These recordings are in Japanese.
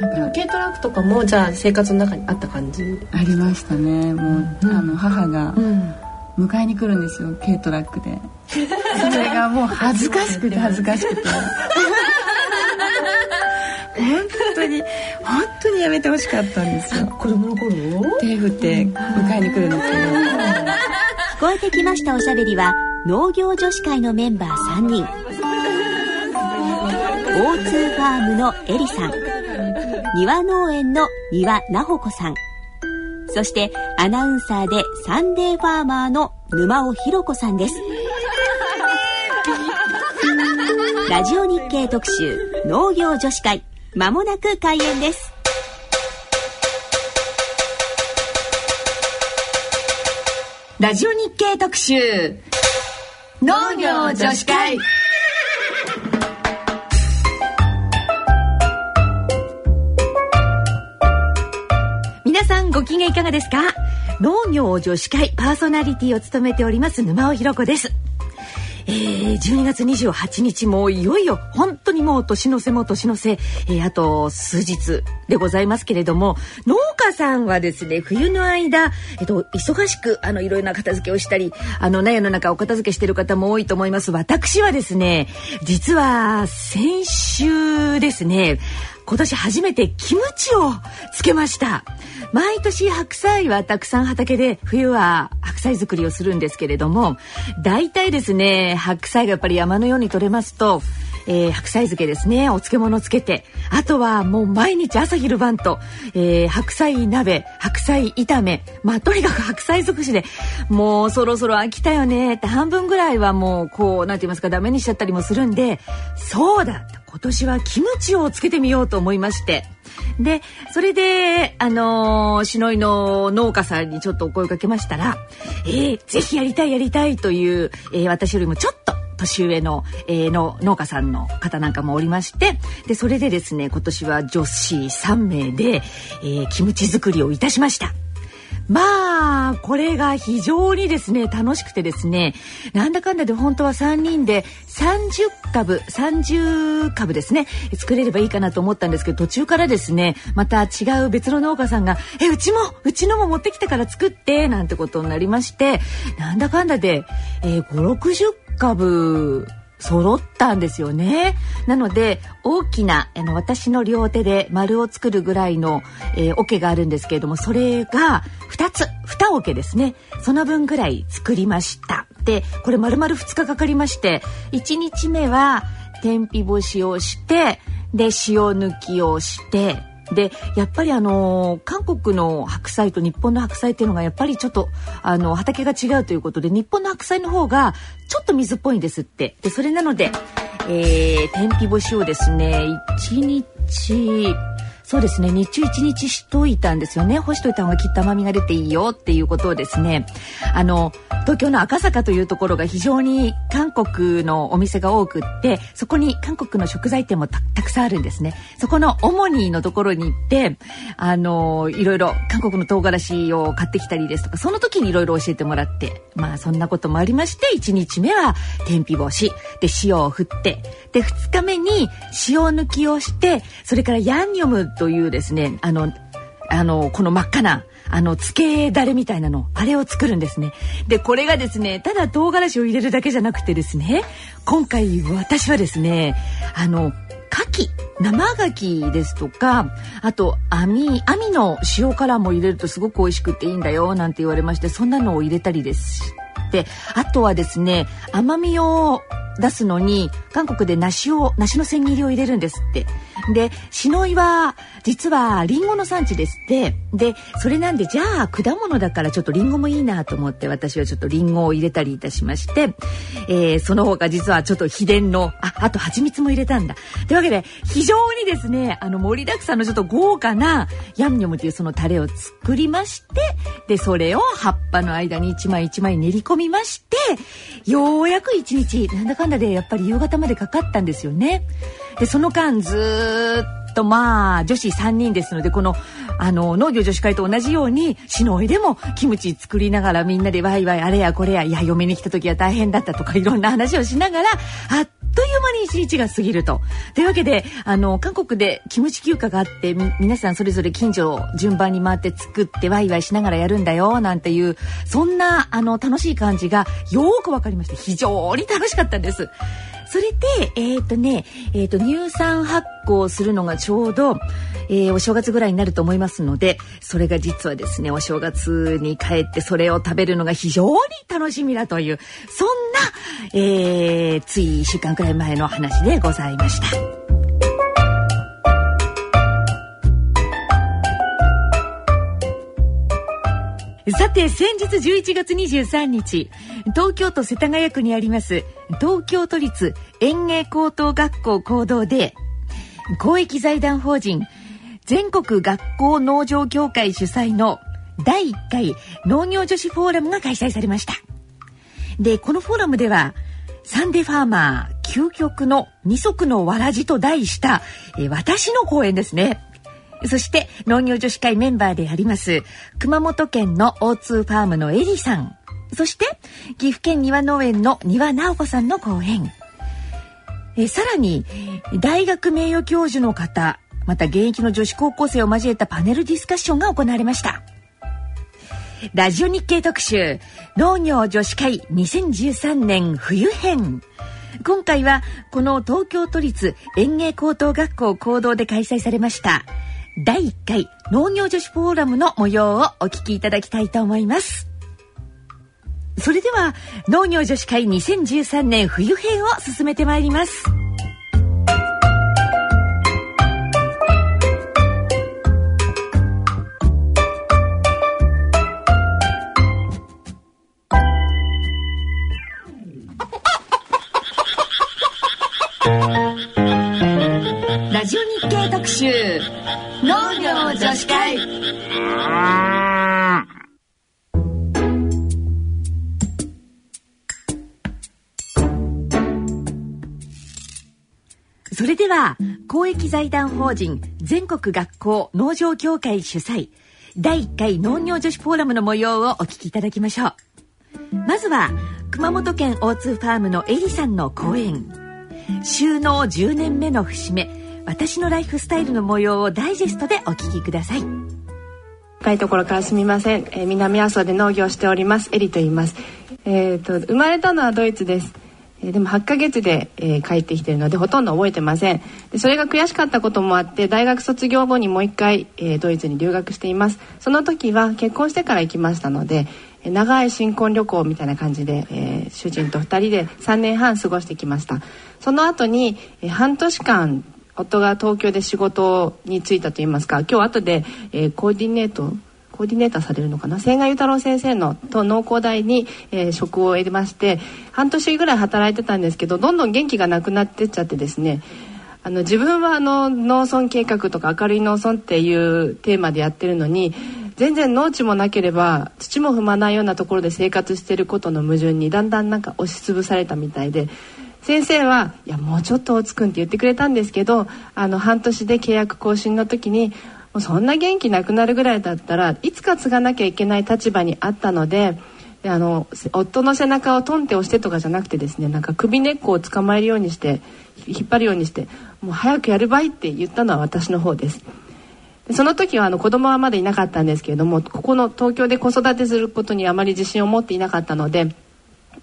でも軽トラックとかもじゃあ生活の中にあった感じ？ありましたね。もう、うん、あの母が迎えに来るんですよ軽トラックで。それがもう恥ずかしくて恥ずかしくて。本当に本当にやめてほしかったんですよ。子供の頃？手振って迎えに来るんですけど。聞こえてきましたおしゃべりは農業女子会のメンバー3人。O2 ファームのエリさん庭農園の庭奈穂子さん。そしてアナウンサーでサンデーファーマーの沼尾ひろ子さんです。ラジオ日経特集農業女子会まもなく開演です。ラジオ日経特集農業女子会。ご機嫌いかがですか？農業女子会パーソナリティを務めております沼尾ひ子です。えー、12月28日もいよいよ本当にもう年の瀬も年の瀬、えー、あと数日でございますけれども農家さんはですね冬の間、えっと、忙しくあのいろいろな片付けをしたりあの納屋の中お片付けしてる方も多いと思います。私はですね実は先週ですね今年初めてキムチをつけました。毎年白菜はたくさん畑で冬は白菜作りをするんですけれども大体ですね白菜がやっぱり山のように取れますとえー、白菜漬けですねお漬物つけてあとはもう毎日朝昼晩と、えー、白菜鍋白菜炒めまあとにかく白菜尽くしでもうそろそろ飽きたよねって半分ぐらいはもうこう何て言いますかダメにしちゃったりもするんでそうだ今年はキムチをつけてみようと思いましてでそれであのしのいの農家さんにちょっとお声をかけましたら「えー、ぜひやりたいやりたい」という、えー、私よりもちょっと年上の,、えー、の農家さんの方なんかもおりましてでそれでですね今年は女子3名で、えー、キムチ作りをいたしました。まあこれが非常にですね楽しくてですねなんだかんだで本当は3人で30株30株ですね作れればいいかなと思ったんですけど途中からですねまた違う別の農家さんが「えうちもうちのも持ってきたから作って」なんてことになりましてなんだかんだで、えー、560株揃ったんですよね。なので大きなあの私の両手で丸を作るぐらいの、えー、桶があるんですけれどもそれが2つ2桶ですねその分ぐらい作りました。でこれ丸々2日かかりまして1日目は天日干しをしてで塩抜きをしてでやっぱりあの韓国の白菜と日本の白菜っていうのがやっぱりちょっとあの畑が違うということで日本の白菜の方がちょっと水っぽいんですって。でそれなので、えー、天日干しをですね1日そうですね。日中一日しといたんですよね。干しといた方がきっと甘みが出ていいよっていうことをですね。あの東京の赤坂というところが非常に韓国のお店が多くってそこに韓国の食材店もたくさんあるんですね。そこのオモニーのところに行ってあのいろいろ韓国の唐辛子を買ってきたりですとかその時にいろいろ教えてもらってまあそんなこともありまして1日目は天日干し。で塩を振って。で2日目に塩抜きをしてそれからヤンニョムというですねあのあのこの真っ赤なあのつけだれみたいなのあれを作るんですね。でこれがですねただ唐辛子を入れるだけじゃなくてですね今回私はですねあの牡蠣生牡蠣ですとかあと網網の塩辛も入れるとすごく美味しくていいんだよなんて言われましてそんなのを入れたりですであとはですね甘みを出すのに韓国で梨を梨の千切りを入れるんですって。でシノイは実はリンゴの産地ですって。でそれなんでじゃあ果物だからちょっとリンゴもいいなと思って私はちょっとリンゴを入れたりいたしまして、えー、その他実はちょっと秘伝のああと蜂蜜も入れたんだ。というわけで非常にですねあの盛りだくさんのちょっと豪華なヤンニョムというそのタレを作りましてでそれを葉っぱの間に一枚一枚練り込みましてようやく一日なんだかんだでやっぱり夕方までかかったんですよね。でその間ずっとまあ女子3人ですのでこのあの農業女子会と同じようにしのいでもキムチ作りながらみんなでワイワイあれやこれやいや嫁に来た時は大変だったとかいろんな話をしながらあっという間に一日が過ぎると。というわけで、あの、韓国でキムチ休暇があって、皆さんそれぞれ近所を順番に回って作ってワイワイしながらやるんだよ、なんていう、そんな、あの、楽しい感じがよーくわかりまして、非常に楽しかったんです。それで、えっ、ー、とね、えっ、ー、と、乳酸発酵するのがちょうど、えー、お正月ぐらいになると思いますので、それが実はですね、お正月に帰ってそれを食べるのが非常に楽しみだという、そんな、えー、つい1週間くらい前の話でございました。さて先日11月23日東京都世田谷区にあります東京都立園芸高等学校講堂で公益財団法人全国学校農場協会主催の第1回農業女子フォーラムが開催されました。で、このフォーラムでは、サンデーファーマー究極の二足のわらじと題した、え私の講演ですね。そして農業女子会メンバーであります、熊本県の O2 ファームのエリさん。そして岐阜県庭農園の庭直子さんの講演。えさらに大学名誉教授の方また現役の女子高校生を交えたパネルディスカッションが行われました。ラジオ日経特集農業女子会2013年冬編。今回はこの東京都立園芸高等学校講堂で開催されました第1回農業女子フォーラムの模様をお聞きいただきたいと思います。それでは農業女子会2013年冬編を進めてまいります。集農業女子会。それでは公益財団法人全国学校農場協会主催第1回農業女子フォーラムの模様をお聞きいただきましょう。まずは熊本県大津ファームのエリさんの講演。収納10年目の節目。私のライフスタイルの模様をダイジェストでお聞きください。深いところからすみません、えー、南阿蘇で農業しております。エリと言います。えっ、ー、と生まれたのはドイツです。えでも8ヶ月で、えー、帰ってきてるのでほとんど覚えてません。でそれが悔しかったこともあって大学卒業後にもう一回、えー、ドイツに留学しています。その時は結婚してから行きましたのでえ長い新婚旅行みたいな感じで、えー、主人と2人で3年半過ごしてきました。その後に、えー、半年間夫が東京で仕事に就いたといいますか今日後で、えー、コーディネートコーディネーターされるのかな千賀裕太郎先生のと農工大に、えー、職を得まして半年ぐらい働いてたんですけどどんどん元気がなくなってっちゃってですねあの自分はあの農村計画とか明るい農村っていうテーマでやってるのに全然農地もなければ土も踏まないようなところで生活してることの矛盾にだんだんなんか押しつぶされたみたいで先生はいやもうちょっと大津くんって言ってくれたんですけどあの半年で契約更新の時にもうそんな元気なくなるぐらいだったらいつか継がなきゃいけない立場にあったので。あの夫の背中をトンって押してとかじゃなくてですねなんか首根っこを捕まえるようにして引っ張るようにしてもう早くやるばいって言ったのは私の方ですその時はあの子供はまだいなかったんですけれどもここの東京で子育てすることにあまり自信を持っていなかったので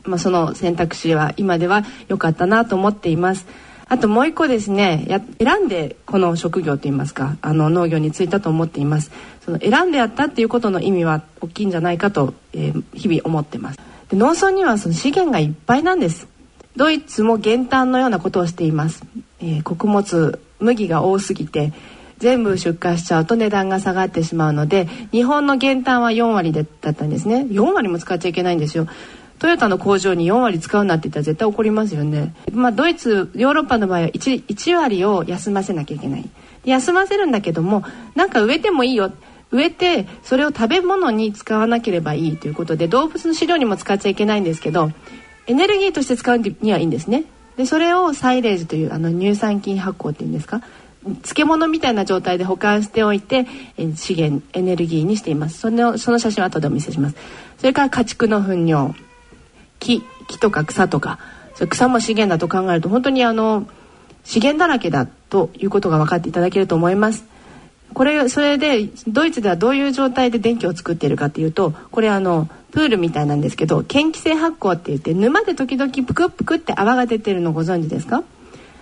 まあ、その選択肢は今では良かったなと思っています。あともう一個ですねや選んでこの職業といいますかあの農業に就いたと思っています。その選んでやったっていうことの意味は大きいんじゃないかと、えー、日々思ってます。で農村にはその資源がいっぱいなんです。ドイツも減反のようなことをしています、えー、穀物麦が多すぎて全部出荷しちゃうと値段が下がってしまうので日本の減反は4割だったんですね。4割も使っちゃいけないんですよ。トヨタの工場に4割使うなって言ったら絶対怒りますよね。まあ、ドイツヨーロッパの場合は 1, 1割を休ませなきゃいけない。休ませるんだけどもなんか植えてもいいよ植えてそれを食べ物に使わなければいいということで動物の飼料にも使っちゃいけないんですけどエネルギーとして使うにはいいんですね。でそれをサイレージというあの乳酸菌発酵っていうんですか？漬物みたいな状態で保管しておいて資源エネルギーにしていますそのその写真は後でお見せしますそれから家畜の糞尿木木とか草とかそれ草も資源だと考えると本当にあの資源だらけだということが分かっていただけると思います。これそれでドイツではどういう状態で電気を作っているかっていうとこれあのプールみたいなんですけど嫌気性発酵って言って沼で時々プクプクって泡が出てるのご存知ですか？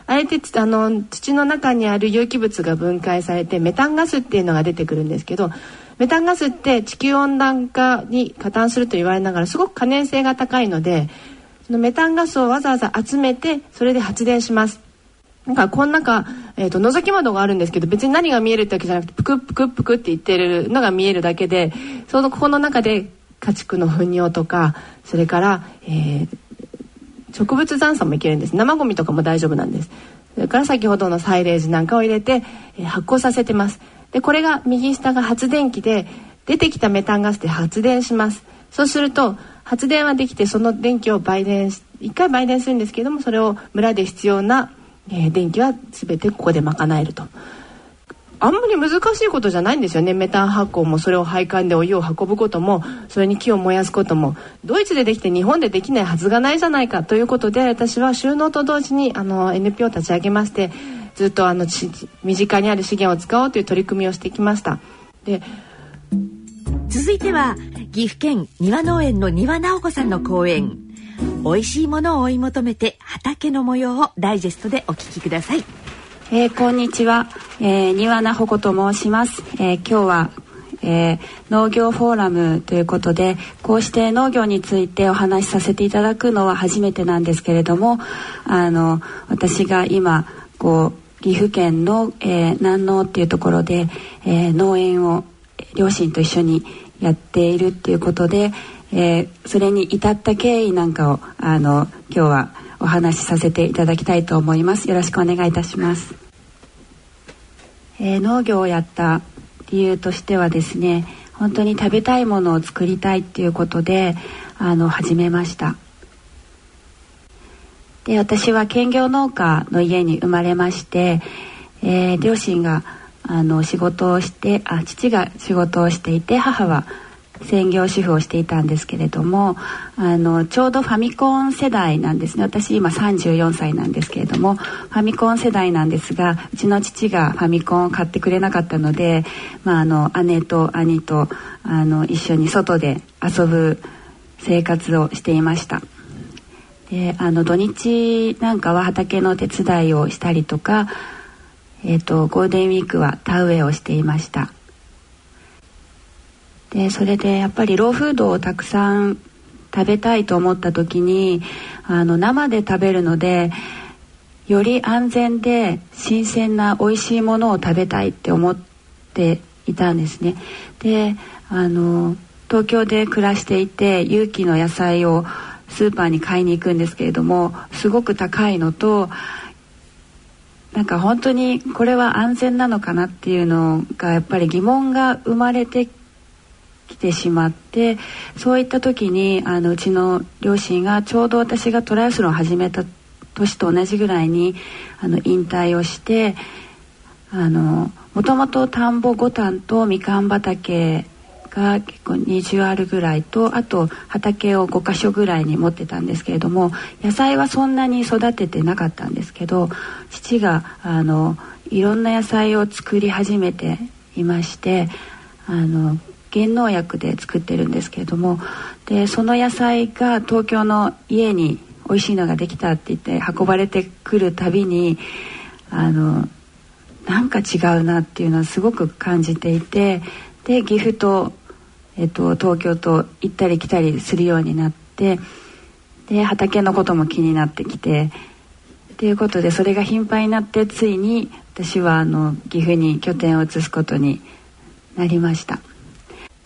あれってあの土の中にある有機物が分解されてメタンガスっていうのが出てくるんですけどメタンガスって地球温暖化に加担すると言われながらすごく可燃性が高いのでそのメタンガスをわざわざ集めてそれで発電します。なんかこの中、えーと、覗き窓があるんですけど別に何が見えるってわけじゃなくてプクプクプクって言ってるのが見えるだけでそのここの中で家畜の糞尿とかそれから、えー、植物残渣もいけるんです。生ゴミとかも大丈夫なんです。それから先ほどのサイレージなんかを入れて、えー、発酵させてます。でこれが右下が発電機で出てきたメタンガスで発電します。そうすると発電はできてその電気を売電し一回売電するんですけどもそれを村で必要なえー、電気は全てここで賄えると。あんまり難しいことじゃないんですよね。メタン発酵もそれを配管でお湯を運ぶこともそれに木を燃やすことも。ドイツでできて日本でできないはずがないじゃないかということで私は収納と同時にあの NPO を立ち上げましてずっとあの身近にある資源を使おうという取り組みをしてきましたで続いては岐阜県庭農園の庭直子さんの講演美味しいものを追い求めて畑の模様をダイジェストでお聞きください。えー、こんにちは、えー、庭菜穂子と申します。えー、今日はえー、農業フォーラムということでこうして農業についてお話しさせていただくのは初めてなんですけれどもあの私が今こう岐阜県の、えー、南農っていうところで、えー、農園を両親と一緒にやっているっていうことで、えー、それに至った経緯なんかをあの今日はお話しさせていただきたいと思います。よろしくお願いいたします、えー、農業をやった理由としてはですね本当に食べたいものを作りたいっていうことであの始めました。で私は兼業農家の家に生まれまして、えー、両親があの仕事をしてあ父が仕事をしていて母は専業主婦をしていたんですけれどもあのちょうどファミコン世代なんですね私今34歳なんですけれどもファミコン世代なんですがうちの父がファミコンを買ってくれなかったので、まあ、あの姉と兄とあの一緒に外で遊ぶ生活をしていました。であの土日なんかは畑の手伝いをしたりとか、えーとゴールデンウィークは田植えをしていました。でそれでやっぱりローフードをたくさん食べたいと思った時にあの生で食べるのでより安全で新鮮な美味しいものを食べたいって思っていたんですね。であの東京で暮らしていて有機の野菜をスーパーに買いに行くんですけれどもすごく高いのとなんか本当にこれは安全なのかなっていうのがやっぱり疑問が生まれて来てしまってそういった時にあのうちの両親がちょうど私がトライアスロンを始めた年と同じぐらいにあの引退をしてあのもともと田んぼ5反とみかん畑が結構20あるぐらいとあと畑を5箇所ぐらいに持ってたんですけれども野菜はそんなに育ててなかったんですけど父があのいろんな野菜を作り始めていましてあの減農薬で作ってるんですけれどもでその野菜が東京の家に美味しいのができたって言って運ばれてくるたびにあのなんか違うなっていうのはすごく感じていてで岐阜と、えっと、東京と行ったり来たりするようになってで畑のことも気になってきてっていうことでそれが頻繁になってついに私はあの岐阜に拠点を移すことになりました。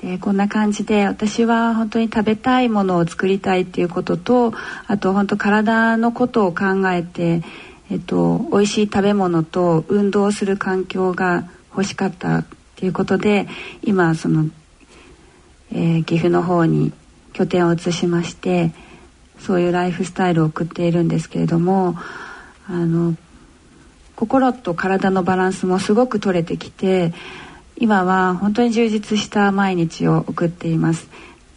でこんな感じで私は本当に食べたいものを作りたいっていうこととあと本当体のことを考えて、えっと、美味しい食べ物と運動する環境が欲しかったっていうことで今その、えー、岐阜の方に拠点を移しましてそういうライフスタイルを送っているんですけれどもあの心と体のバランスもすごく取れてきて今は本当に充実した毎日を送っています。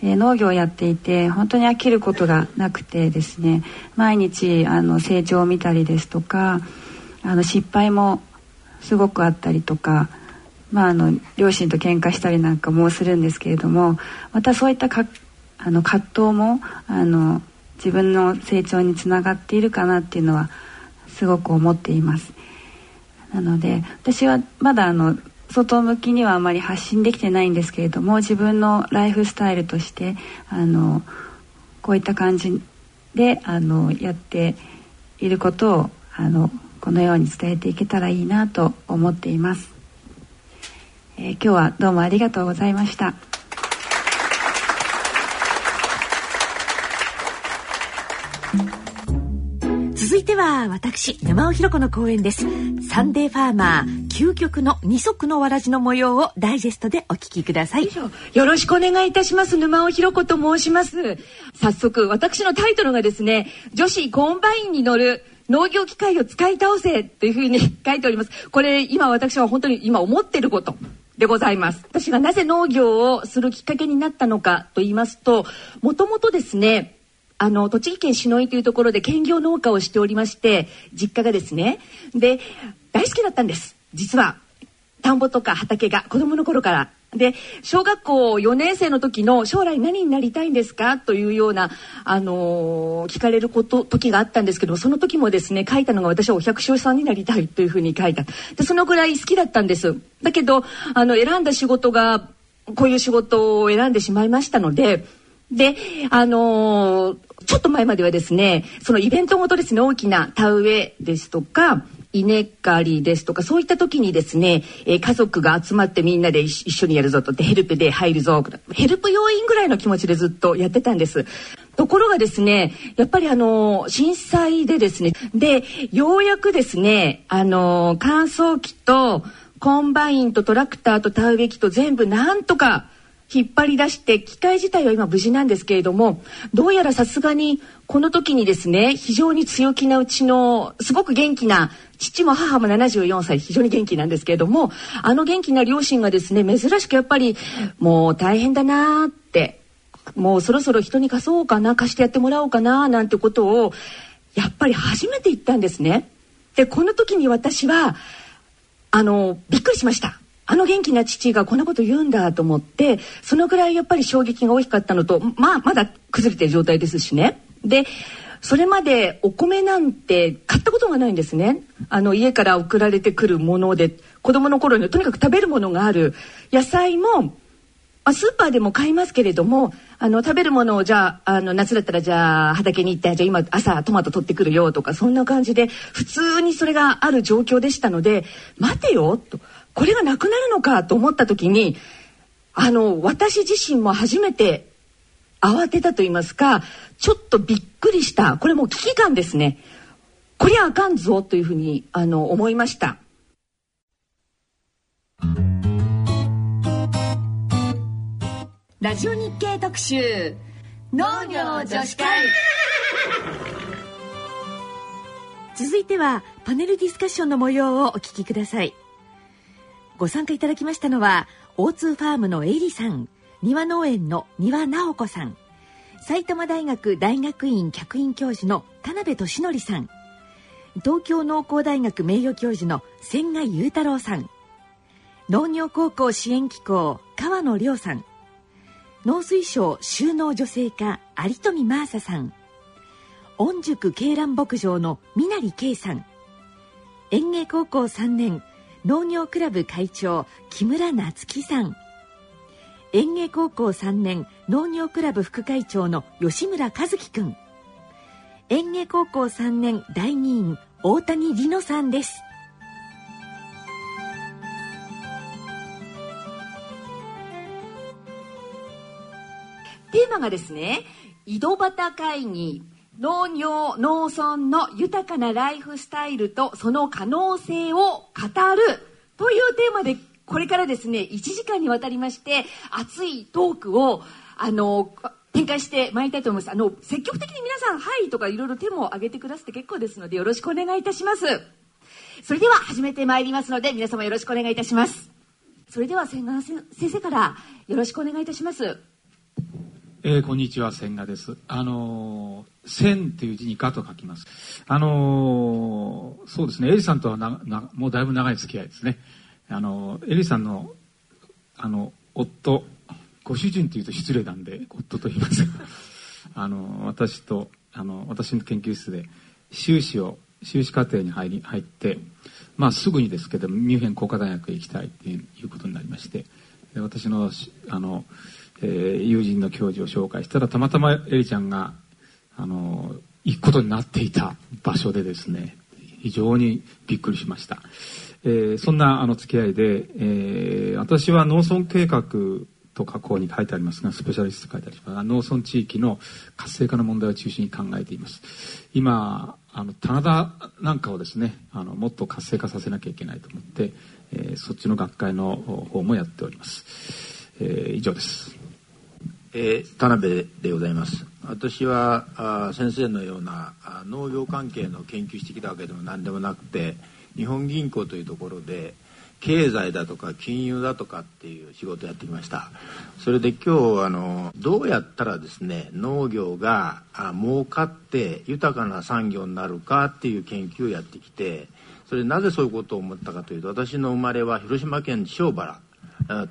で農業をやっていて本当に飽きることがなくてですね毎日あの成長を見たりですとかあの失敗もすごくあったりとか、まあ、あの両親と喧嘩したりなんかもするんですけれどもまたそういったかあの葛藤もあの自分の成長につながっているかなっていうのはすごく思っています。なので私はまだあの外向きにはあまり発信できてないんですけれども自分のライフスタイルとしてあのこういった感じであのやっていることをあのこのように伝えていけたらいいなと思っています、えー、今日はどうもありがとうございました。続いては私沼尾ひろ子の講演です。サンデーファーマー究極の二足のわらじの模様をダイジェストでお聞きください。よろしくお願いいたします。沼尾ひろ子と申します。早速私のタイトルがですね女子コンバインに乗る農業機械を使い倒せというふうに書いております。これ今私は本当に今思ってることでございます私がなぜ農業をするきっかけになったのかと言いますともともとですねあの、栃木県篠井というところで兼業農家をしておりまして、実家がですね、で、大好きだったんです。実は、田んぼとか畑が子供の頃から。で、小学校4年生の時の将来何になりたいんですか？というような、あのー、聞かれること、時があったんですけどその時もですね、書いたのが私はお百姓さんになりたいというふうに書いた。で、そのぐらい好きだったんです。だけど、あの、選んだ仕事が、こういう仕事を選んでしまいましたので、で、あのー、ちょっと前まではですね、そのイベントごとですね、大きな田植えですとか、稲刈りですとかそういった時にですね、えー、家族が集まってみんなで一緒にやるぞとってヘルプで入るぞヘルプ要員ぐらいの気持ちでずっとやってたんです。ところがですねやっぱりあの震災でですねでようやくですねあの乾燥機とコンバインとトラクターと田植え機と全部なんとか引っ張り出して機械自体は今無事なんですけれどもどうやらさすがにこの時にですね非常に強気なうちのすごく元気な父も母も74歳非常に元気なんですけれどもあの元気な両親がですね珍しくやっぱりもう大変だなってもうそろそろ人に貸そうかな貸してやってもらおうかななんてことをやっぱり初めて言ったんですね。でこの時に私はあのびっくりしました。あの元気な父がこんなこと言うんだと思ってそのぐらいやっぱり衝撃が大きかったのとまあまだ崩れてる状態ですしね。でそれまでお米なんて買ったことがないんですね。あの家から送られてくるもので子供の頃にとにかく食べるものがある野菜もあ、スーパーでも買いますけれどもあの食べるものをじゃああの夏だったらじゃあ畑に行ってじゃあ今朝トマト取ってくるよとかそんな感じで普通にそれがある状況でしたので待てよとこれがなくなるのかと思った時にあの私自身も初めて慌てたと言いますかちょっとびっくりした。これも危機感ですね。こりゃあかんぞというふうにあの思いました。ラジオ日経特集。農業女子会。続いてはパネルディスカッションの模様をお聞きくださいご参加いただきましたのは、オーツーファームのエリさん、庭農園の庭直子さん、埼玉大学大学院客員教授の田辺俊則さん、東京農工大学名誉教授の千賀雄太郎さん、農業高校支援機構川野亮さん、農水省収納女性課有富真麻さん、御宿鶏卵牧場の南圭さん、園芸高校3年農業クラブ会長木村夏樹さん。園芸高校3年農業クラブ副会長の吉村和樹くん。園芸高校3年第二員大谷里乃さんです。テーマがですね井戸端会議。農業農村の豊かなライフスタイルとその可能性を語るというテーマでこれからですね1時間にわたりまして熱いトークをあの展開してまいりたいと思います。あの積極的に皆さん「はい」とかいろいろ手も挙げてくださって結構ですのでよろしくお願いいたします。それでは始めてまいりますので皆様よろしくお願いいたします。それでは千賀先生からよろしくお願いいたします。えー、こんにちは千賀です。あの千という字にガと書きます。あのそうですね。エリさんとはななもうだいぶ長い付き合いですね。あのエリさんのあの夫ご主人というと失礼なんで夫と言いますが。あの私とあの私の研究室で修士を修士課程に入り入って、まあ、すぐにですけどミュンヘン工科大学へ行きたいということになりまして。私のあの、えー、友人の教授を紹介したらたまたまエリちゃんがあの行くことになっていた場所でですね非常にびっくりしました、えー、そんなあの付き合いで、えー、私は農村計画と加工に書いてありますがスペシャリスト書いてありますが農村地域の活性化の問題を中心に考えています。今あの棚田なんかをですねあのもっと活性化させなきゃいけないと思って、えー、そっちの学会の方もやっております、えー、以上です、えー、田辺でございます。私はあ先生のようなあ農業関係の研究してきたわけでも何でもなくて日本銀行というところで経済だとか金融だとかっていう仕事をやってきました。それで今日あのどうやったらですね農業があ儲かって豊かな産業になるかっていう研究をやってきてそれなぜそういうことを思ったかというと私の生まれは広島県塩原。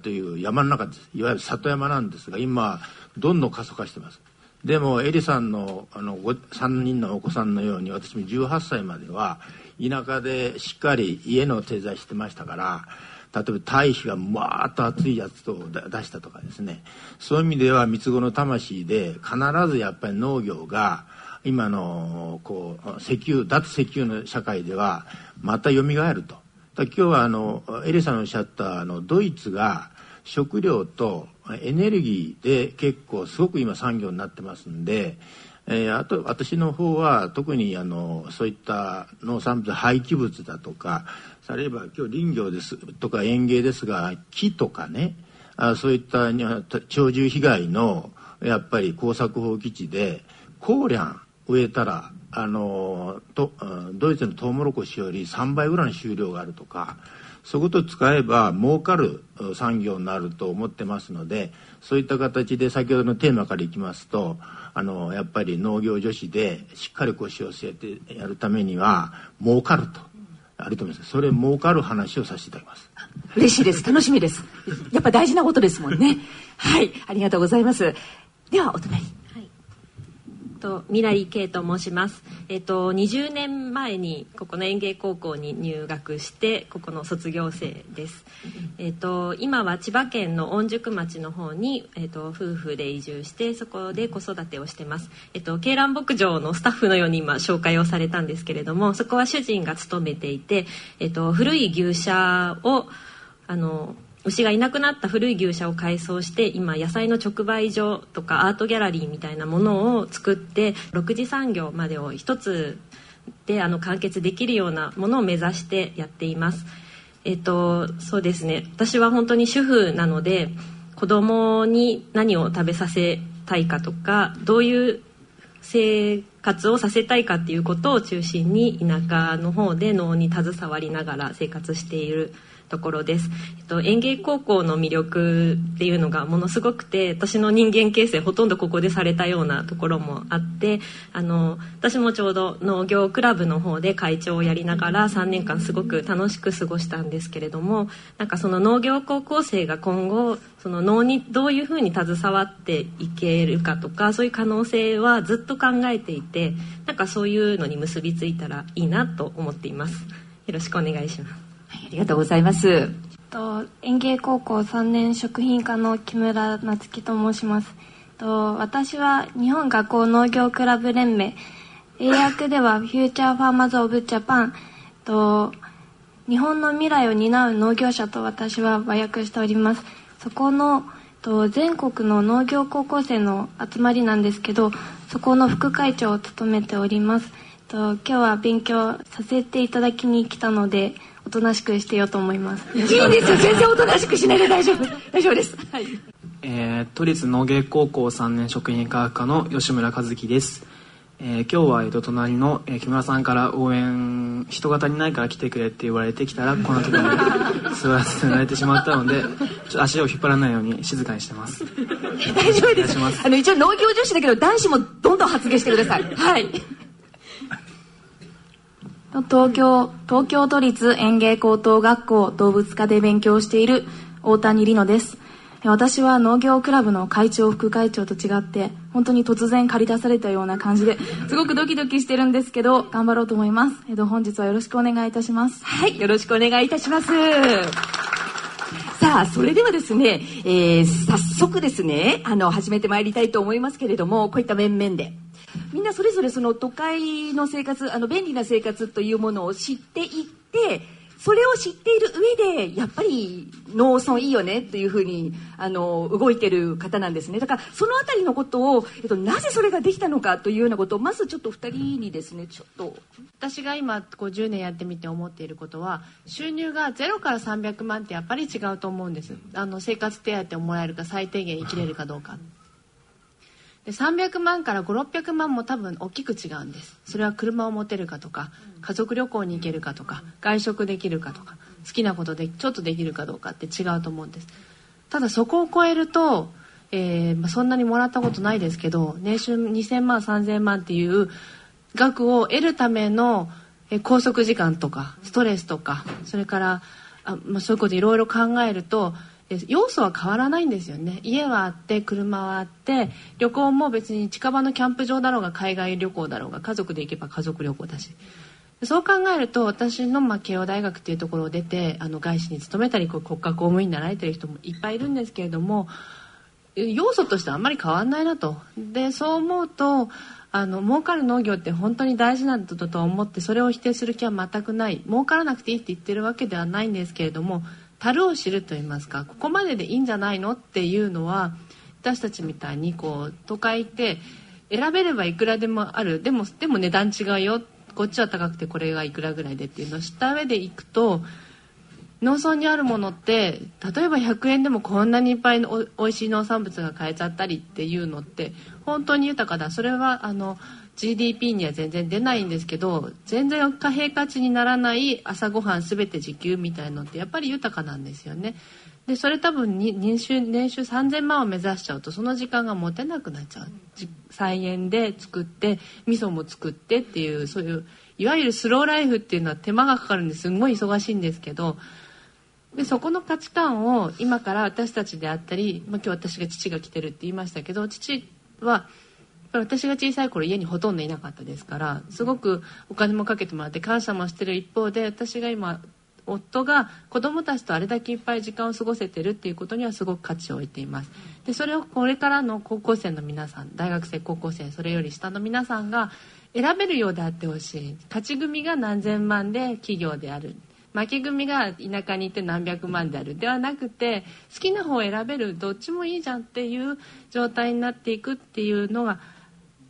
という山の中です。いわゆる里山なんですが今どんどん過疎化してます。でもエリさんのあの3人のお子さんのように私も18歳までは田舎でしっかり家の手伝いしてましたから例えば堆肥がわーっと熱いやつを出したとかですね。そういう意味では三つ子の魂で必ずやっぱり農業が今のこう石油脱石油の社会ではまた蘇ると。今日はあのエリさんのおっしゃったあのドイツが食料とエネルギーで結構すごく今産業になってますんでえー、あと私の方は特にあのそういった農産物廃棄物だとかされば今日林業ですとか園芸ですが木とかねあそういった鳥獣被害のやっぱり耕作放棄地でコーリャン植えたらあのとドイツのトウモロコシより3倍ぐらいの収量があるとかそういうことを使えば儲かる産業になると思ってますのでそういった形で先ほどのテーマからいきますとあのやっぱり農業女子でしっかり腰を据えてやるためには儲かると。あると思います。それ儲かる話をさせていただきます。嬉しいです。楽しみです。やっぱ大事なことですもんね。はい。ありがとうございます。ではお隣。と未来圭と申します。えっと20年前にここの園芸高校に入学してここの卒業生です。えっと今は千葉県の御宿町の方にえっと夫婦で移住してそこで子育てをしてます。えっと鶏卵牧場のスタッフのように今紹介をされたんですけれども、そこは主人が勤めていて、えっと古い牛舎をあの牛がいなくなった古い牛舎を改装して今野菜の直売所とかアートギャラリーみたいなものを作って6次産業までを一つであの完結できるようなものを目指してやっています。えっとそうですね私は本当に主婦なので子供に何を食べさせたいかとかどういう生活をさせたいかっていうことを中心に田舎の方で農に携わりながら生活しているところです、えっと、園芸高校の魅力っていうのがものすごくて私の人間形成ほとんどここでされたようなところもあってあの私もちょうど農業クラブの方で会長をやりながら3年間すごく楽しく過ごしたんですけれどもなんかその農業高校生が今後その農にどういうふうに携わっていけるかとかそういう可能性はずっと考えていてなんかそういうのに結びついたらいいなと思っています。よろしくお願いします。ありがとうございます。と園芸高校3年食品科の木村夏樹と申します。と私は日本学校農業クラブ連盟英訳では Future Farmers of Japan と日本の未来を担う農業者と私は和訳しておりますそこのと全国の農業高校生の集まりなんですけどそこの副会長を務めておりますと今日は勉強させていただきに来たのでおとなしくしてようと思います。いいんですよ。全然おとなしくしないで大丈夫。大丈夫です。はい。えー、都立農芸高校3年食品科学科の吉村和樹です。えー、今日は、えー、と隣の、えー、木村さんから応援人型にないから来てくれって言われてきたらこの時に座らせられてしまったのでちょっと足を引っ張らないように静かにしてます。大丈夫です。あの一応農業女子だけど男子もどんどん発言してください。はい東京東京都立園芸高等学校動物科で勉強している大谷里乃です。私は農業クラブの会長副会長と違って本当に突然借り出されたような感じですごくドキドキしてるんですけど頑張ろうと思います、えっと、本日はよろしくお願いいたします。はいよろしくお願いいたします。さあそれではですね、えー、早速ですねあの始めてまいりたいと思いますけれどもこういった面々で。みんなそれぞれその都会の生活あの便利な生活というものを知っていってそれを知っている上でやっぱり農村いいよねっていうふうにあの動いてる方なんですね。だからその辺りのことを、えっと、なぜそれができたのかというようなことをまずちょっと2人にですねちょっと。私が今こう10年やってみて思っていることは収入が0から300万ってやっぱり違うと思うんです。あの生活手当をもらえるか最低限生きれるかどうか。で300万から5600万も多分大きく違うんです。それは車を持てるかとか家族旅行に行けるかとか外食できるかとか好きなことでちょっとできるかどうかって違うと思うんです。ただそこを超えると、えーまあ、そんなにもらったことないですけど年収2000万3000万っていう額を得るための拘束時間とかストレスとかそれからあ、まあ、そういうこといろいろ考えると要素は変わらないんですよね。家はあって車はあって旅行も別に近場のキャンプ場だろうが海外旅行だろうが家族で行けば家族旅行だし。そう考えると私の、ま、慶応大学っていうところを出てあの外資に勤めたり国家公務員になられてる人もいっぱいいるんですけれども要素としてはあんまり変わんないなと。でそう思うとあの儲かる農業って本当に大事なんだと思ってそれを否定する気は全くない。儲からなくていいって言ってるわけではないんですけれども樽を知ると言いますかここまででいいんじゃないのっていうのは私たちみたいにこう都会って選べればいくらでもある。でもでも値段違うよ。こっちは高くてこれがいくらぐらいでっていうのを知った上でいくと農村にあるものって例えば100円でもこんなにいっぱいのおいしい農産物が買えちゃったりっていうのって本当に豊かだ。それはあの GDP には全然出ないんですけど全然貨幣価値にならない朝ごはん全て自給みたいのってやっぱり豊かなんですよね。でそれ多分年収年収3,000万を目指しちゃうとその時間が持てなくなっちゃう菜園で作って味噌も作ってっていうそういういわゆるスローライフっていうのは手間がかかるんですごい忙しいんですけどでそこの価値観を今から私たちであったり、まあ、今日私が父が来てるって言いましたけど父は私が小さい頃家にほとんどいなかったですからすごくお金もかけてもらって感謝もしてる一方で私が今夫が子供たちとあれだけいっぱい時間を過ごせてるっていうことにはすごく価値を置いています。でそれをこれからの高校生の皆さん大学生高校生それより下の皆さんが選べるようであってほしい。勝ち組が何千万で企業である。負け組が田舎に行って何百万である。ではなくて好きな方を選べるどっちもいいじゃんっていう状態になっていくっていうのが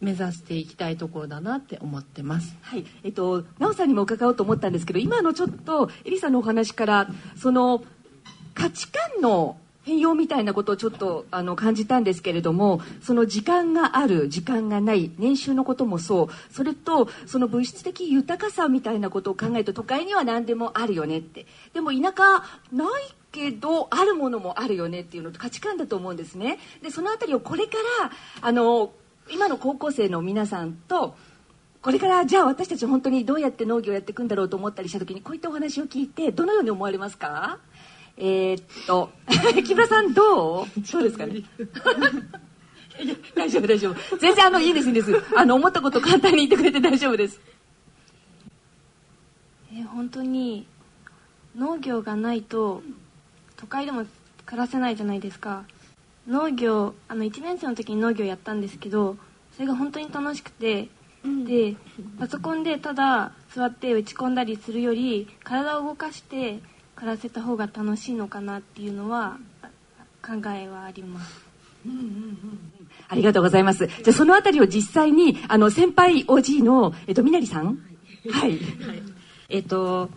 目指していきたいところだなって思ってます。はい、えっと奈緒さんにも伺おうと思ったんですけど、今のちょっとエリさんのお話からその価値観の変容みたいなことをちょっとあの感じたんですけれどもその時間がある時間がない年収のこともそうそれとその物質的豊かさみたいなことを考えると都会には何でもあるよねって。でも田舎ないけどあるものもあるよねっていうのと価値観だと思うんですね。でその辺りをこれからあの今の高校生の皆さんとこれからじゃあ私たち本当にどうやって農業をやっていくんだろうと思ったりした時にこういったお話を聞いてどのように思われますか？えー、っと木村さんどう？そうですかね。大丈夫大丈夫。全然あのいいですいいです。あの思ったこと簡単に言ってくれて大丈夫です。え本当に農業がないと都会でも暮らせないじゃないですか。農業あの1年生の時に農業やったんですけどそれが本当に楽しくて、うん、でパソコンでただ座って打ち込んだりするより体を動かして暮らせた方が楽しいのかなっていうのは考えはあります。うんうんうん、ありがとうございます。じゃあそのあたりを実際にあの先輩おじいのえっとみなりさん、はい、はい、えっと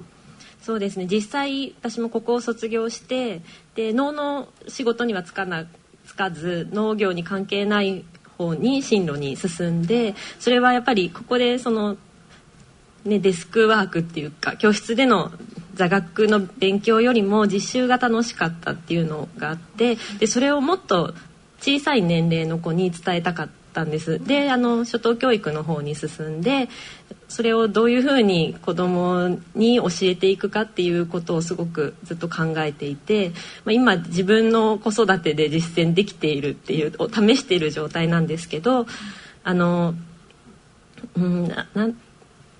そうですね。実際私もここを卒業してで農の仕事にはつかなつかず農業に関係ない方に進路に進んでそれはやっぱりここでその、ね、デスクワークっていうか教室での座学の勉強よりも実習が楽しかったっていうのがあってでそれをもっと小さい年齢の子に伝えたかったんです。であの初等教育の方に進んでそれをどういうふうに子どもに教えていくかっていうことをすごくずっと考えていて、まあ、今自分の子育てで実践できているっていうを試している状態なんですけどあのうんなん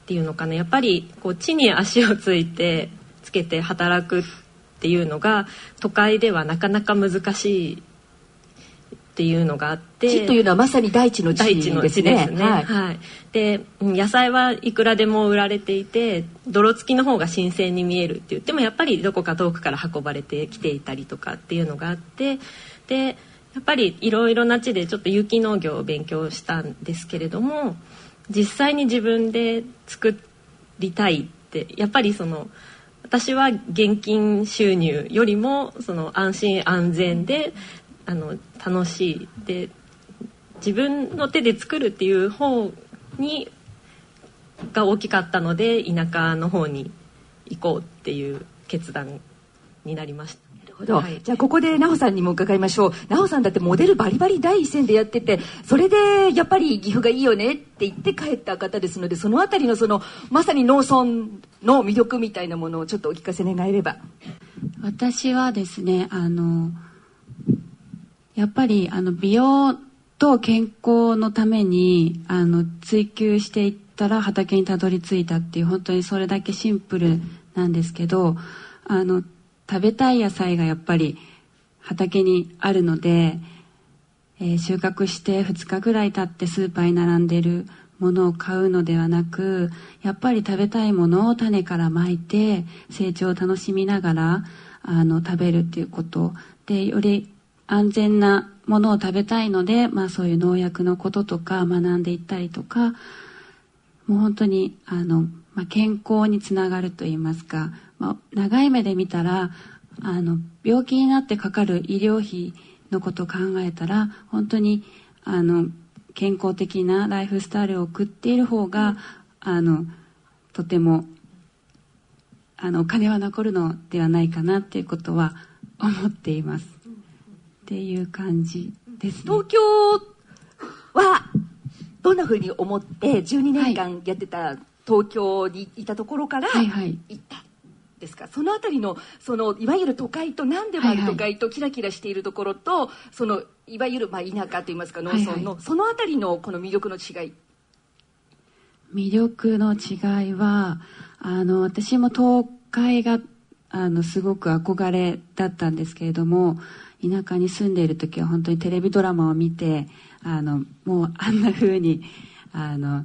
ていうのかなやっぱりこう地に足をついてつけて働くっていうのが都会ではなかなか難しいっていうのがあって地というのはまさに大地の地ですね。ですね。はい。はい、で野菜はいくらでも売られていて泥付きの方が新鮮に見えるって言ってもやっぱりどこか遠くから運ばれてきていたりとかっていうのがあってでやっぱりいろいろな地でちょっと有機農業を勉強したんですけれども実際に自分で作りたいってやっぱりその私は現金収入よりもその安心安全であの楽しい。で自分の手で作るっていう方にが大きかったので田舎の方に行こうっていう決断になりました。はい、じゃあここで奈穂さんにも伺いましょう。奈穂さんだってモデルバリバリ第一線でやっててそれでやっぱり岐阜がいいよねって言って帰った方ですのでその辺りのそのまさに農村の魅力みたいなものをちょっとお聞かせ願えれば。私はですねあのやっぱりあの美容と健康のためにあの追求していったら畑にたどり着いたっていう本当にそれだけシンプルなんですけどあの食べたい野菜がやっぱり畑にあるので、えー、収穫して2日ぐらい経ってスーパーに並んでるものを買うのではなくやっぱり食べたいものを種からまいて成長を楽しみながらあの食べるっていうことでより安全なものを食べたいので、まあ、そういう農薬のこととか学んでいったりとかもう本当にあの、まあ、健康につながるといいますか、まあ、長い目で見たらあの病気になってかかる医療費のことを考えたら本当にあの健康的なライフスタイルを送っている方があのとてもあのお金は残るのではないかなっていうことは思っています。っていう感じです、ね、東京はどんなふうに思って12年間やってた東京にいたところから行ったですか、はいはい、その辺りのそのいわゆる都会と何でもある都会とキラキラしているところと、はいはい、そのいわゆるまあ田舎といいますか農村の、はい。はい、その辺りのこの魅力の違い。魅力の違いはあの私も東海があのすごく憧れだったんですけれども田舎に住んでいる時は本当にテレビドラマを見てあのもうあんな風にあの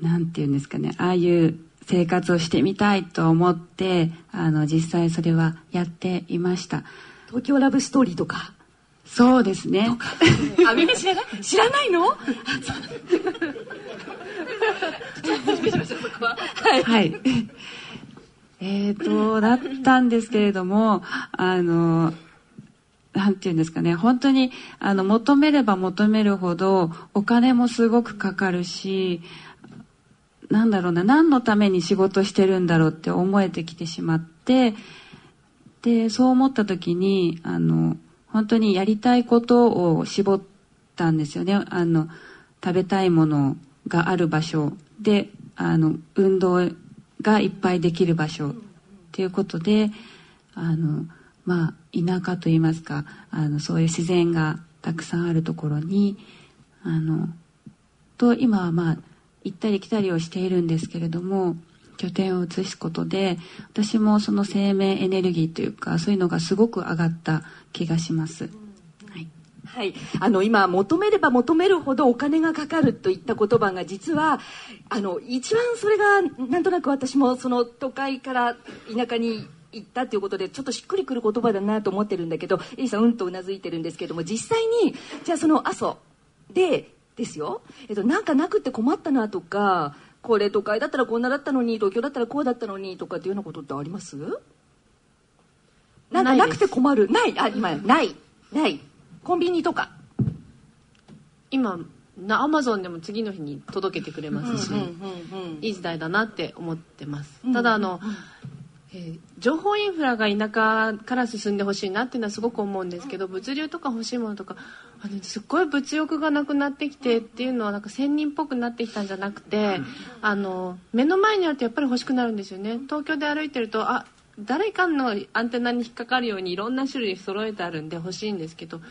なんて言うんですかねああいう生活をしてみたいと思ってあの実際それはやっていました。東京ラブストーリーとか？そうですね。あみんな知らない知らないの？はい、はいえーと、だったんですけれども、あの、なんていうんですかね、本当に、あの、求めれば求めるほど、お金もすごくかかるし、なんだろうな、何のために仕事してるんだろうって思えてきてしまって、で、そう思った時に、あの、本当にやりたいことを絞ったんですよね。あの、食べたいものがある場所で、あの、運動がいっぱいできる場所っていうことであのまあ田舎といいますかあのそういう自然がたくさんあるところにあのと今はまあ行ったり来たりをしているんですけれども拠点を移すことで私もその生命エネルギーというかそういうのがすごく上がった気がします。はい、あの今求めれば求めるほどお金がかかるといった言葉が実はあの一番それがなんとなく私もその都会から田舎に行ったということでちょっとしっくりくる言葉だなと思ってるんだけどエリさんうんとうなずいてるんですけども実際にじゃあその阿蘇でですよ、えっと、なんかなくて困ったなとかこれ都会だったらこんなだったのに東京だったらこうだったのにとかっていうようなことってあります？なんかなくて困る。ない。あ今ない。ないコンビニとか。今なアマゾンでも次の日に届けてくれますし、いい時代だなって思ってます。ただあの、えー情報インフラが田舎から進んでほしいなっていうのはすごく思うんですけど物流とか欲しいものとかあのすっごい物欲がなくなってきてっていうのはなんか仙人っぽくなってきたんじゃなくてあの目の前にあるとやっぱり欲しくなるんですよね。東京で歩いてるとあ誰かのアンテナに引っかかるようにいろんな種類揃えてあるんで欲しいんですけど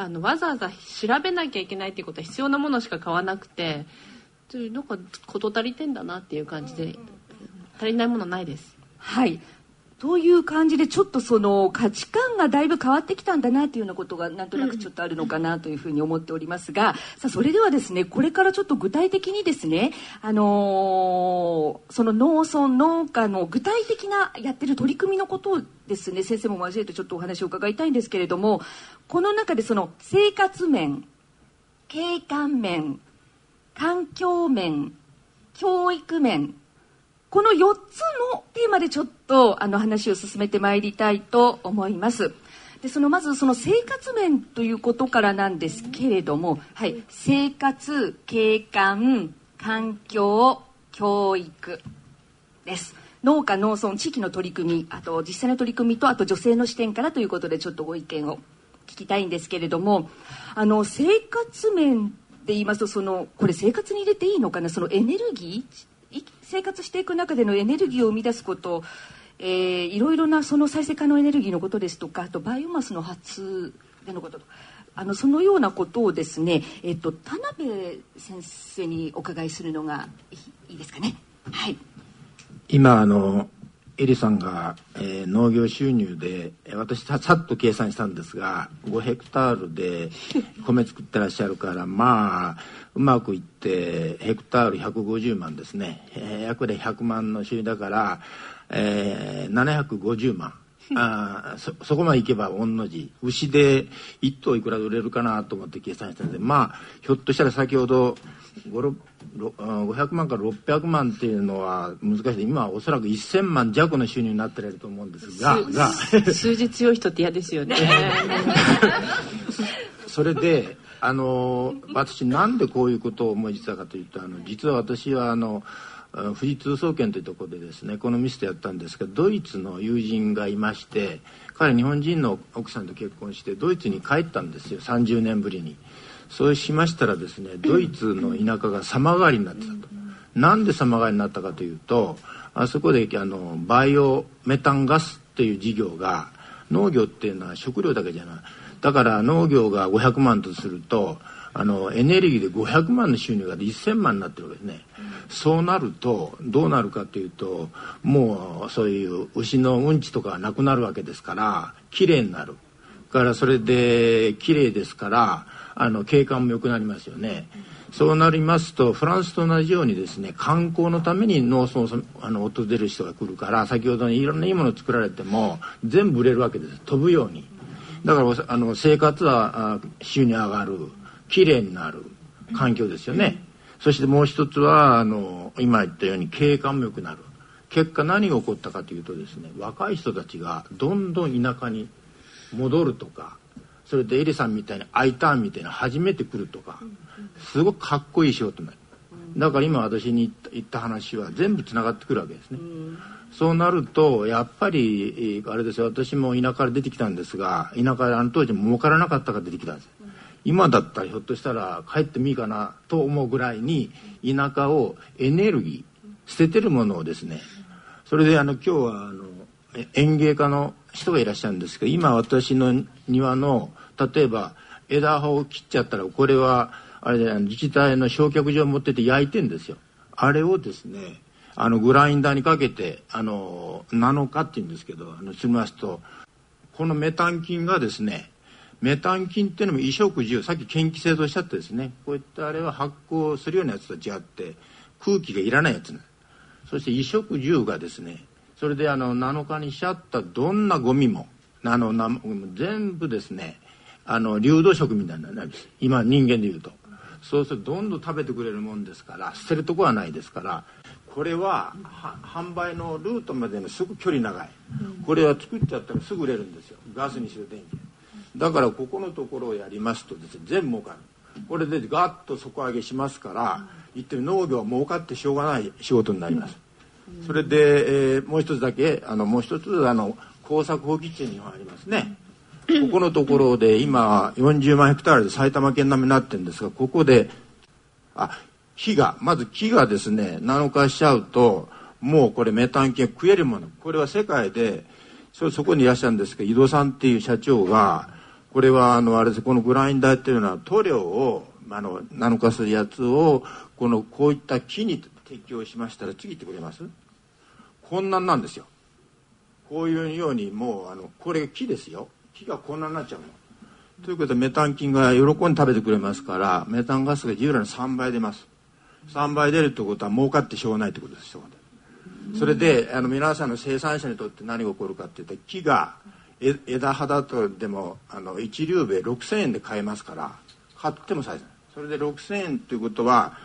あのわざわざ調べなきゃいけないっていうことは必要なものしか買わなくてなんか事足りてんだなっていう感じで足りないものないです。はい。という感じでちょっとその価値観がだいぶ変わってきたんだなというようなことがなんとなくちょっとあるのかなというふうに思っておりますが、さあそれではですねこれからちょっと具体的にですねあのーその農村農家の具体的なやってる取り組みのことをですね先生も交えてちょっとお話を伺いたいんですけれどもこの中でその生活面景観面環境面教育面この4つのテーマでちょっとあの話を進めてまいりたいと思います。でそのまずその生活面ということからなんですけれども、はい、生活景観環境教育です。農家農村地域の取り組みあと実際の取り組みとあと女性の視点からということでちょっとご意見を聞きたいんですけれどもあの生活面で言いますとそのこれ生活に入れていいのかな？そのエネルギー生活していく中でのエネルギーを生み出すこと、えーいろいろなその再生可能エネルギーのことですとかあとバイオマスの発電のこととあのそのようなことをですね、えっと田辺先生にお伺いするのがいいですかね。はい。今あのエリさんが、えー農業収入で私ささっと計算したんですが5ヘクタールで米作ってらっしゃるからまあうまくいってヘクタール150万ですね、えー約で100万の収入だから、えー750万。あーそそこまでいけば御の字。牛で1頭いくらで売れるかなと思って計算したんでまあひょっとしたら先ほど5ろろあー500万から600万っていうのは難しい。今はおそらく1000万弱の収入になってられると思うんですがが。数数字強い人って嫌ですよね。それであの私なんでこういうことを思いついたかというとあの実は私はあのあ富士通総研というところでですねエコノミストやったんですがドイツの友人がいまして彼日本人の奥さんと結婚してドイツに帰ったんですよ30年ぶりに。そうしましたらですねドイツの田舎が様変わりになってたと。なんで様変わりになったかというとあそこであのバイオメタンガスっていう事業が農業っていうのは食料だけじゃない。だから農業が500万とするとあのエネルギーで500万の収入が1000万になってるわけですね、そうなるとどうなるかというともうそういう牛のうんちとかがなくなるわけですからきれいになる。からそれできれいですからあの景観も良くなりますよね、そうなりますとフランスと同じようにですね観光のために農村をあの訪れる人が来るから先ほどのいろんないいものを作られても全部売れるわけです。飛ぶように。だからおあの生活はあ収入上がるきれいになる環境ですよね、そしてもう一つはあの今言ったように景観も良くなる。結果何が起こったかというとですね若い人たちがどんどん田舎に戻るとかそれでエリさんみたいに I ターンみたいな初めて来るとかすごくかっこいい仕事になる。だから今私に言った話は全部つながってくるわけですね、そうなるとやっぱりあれですよ私も田舎から出てきたんですが田舎であの当時儲からなかったから出てきたんです。今だったらひょっとしたら帰ってもいいかなと思うぐらいに田舎をエネルギー捨ててるものをですねそれであの今日はあの園芸家の人がいらっしゃるんですけど今私の庭の例えば枝葉を切っちゃったらこれはあれ自治体の焼却場を持ってて焼いてんですよ。あれをですねあのグラインダーにかけてあのナノ化っていうんですけどあのしますとこのメタン菌がですねメタン菌っていうのも衣食住さっき研気性とおっしゃってですね。こういったあれは発酵するようなやつと違って空気がいらないやつなそして衣食住がですねそれであの7日にしちゃったどんなゴミもあのな全部ですねあの流動食みたいになるんです。今人間でいうと。そうするとどんどん食べてくれるもんですから捨てるとこはないですからこれはは販売のルートまでのすぐ距離長い。これは作っちゃったらすぐ売れるんですよ。ガスにしろ電気だからここのところをやりますとですね全儲かるこれでガッと底上げしますから言ってる農業は儲かってしょうがない仕事になります。それで、えー、もう一つだけあのもう一つあの耕作放棄地にはありますね。ここのところで今40万ヘクタールで埼玉県並みになってるんですがここであ木がまず木がですねナ化しちゃうともうこれメタン系食えるものこれは世界でそそこにいらっしゃるんですけど井戸さんっていう社長がこれはあのあれです。このグラインダーっていうのは塗料をあのナノ化するやつをこのこういった木に適用しましたら次行ってくれます？こんなんなんですよ。こういうようにもうあのこれ木ですよ。木がこんなになっちゃうの。ということでメタン菌が喜んで食べてくれますからメタンガスが従来の3倍出ます。3倍出るってことは儲かってしょうがないってことですそれであの皆さんの生産者にとって何が起こるかっていったら木が枝葉とでもあの一粒米6,000円で買えますから買っても最初それで6,000円っていうことは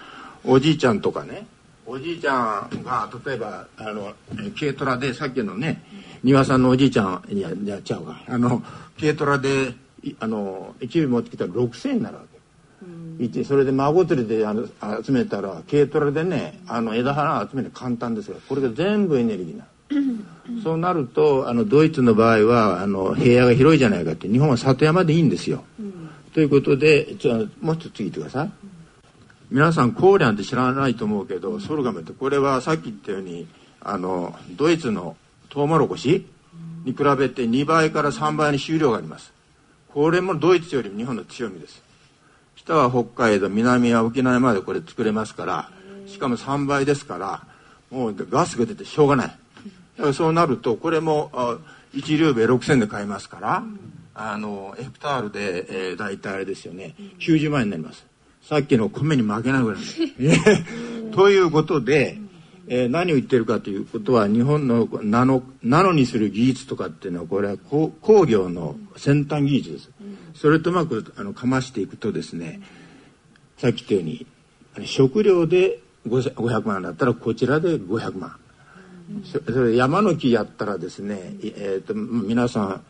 おじいちゃんとかねおじいちゃんが例えばあの軽トラでさっきのね庭さんのおじいちゃんいややっちゃうか。あの軽トラであの一粒持ってきたら6,000円になるわけ。それで孫連れであの集めたら軽トラでねあの枝葉集める簡単ですよ。これが全部エネルギーなそうなるとあのドイツの場合はあの平野が広いじゃないかって日本は里山でいいんですよ。うん、ということでちょもう一つ次行ってください。皆さんコーリャンって知らないと思うけどソルガムってこれはさっき言ったようにあのドイツのトウモロコシに比べて2倍から3倍に収量があります。これもドイツよりも日本の強みです。北は北海道南は沖縄までこれ作れますからしかも3倍ですからもうガスが出てしょうがないそうなるとこれも1両米6000で買いますから、あのヘクタールで、えー、大体あれですよね。90万円になります。さっきの米に負けないぐらい。ということで、えー、何を言ってるかということは日本のナノナノにする技術とかっていうのはこれは工業の先端技術です。それとうまくあのかましていくとですねさっき言ったように食料で500万だったらこちらで500万それ山の木やったらですね、えーと、皆さん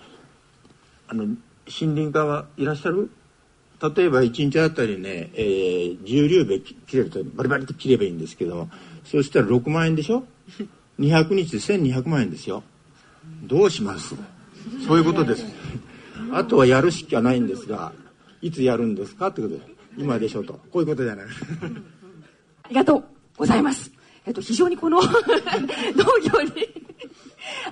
あの森林家はいらっしゃる？例えば1日あたりね、えー、10両米切れるとバリバリと切ればいいんですけどもそうしたら6万円でしょ？200日で1200万円ですよ。どうします？そういうことです。あとはやるしかないんですがいつやるんですか？ってことで今でしょと。こういうことじゃない。ありがとうございます。えっと非常にこの 農業に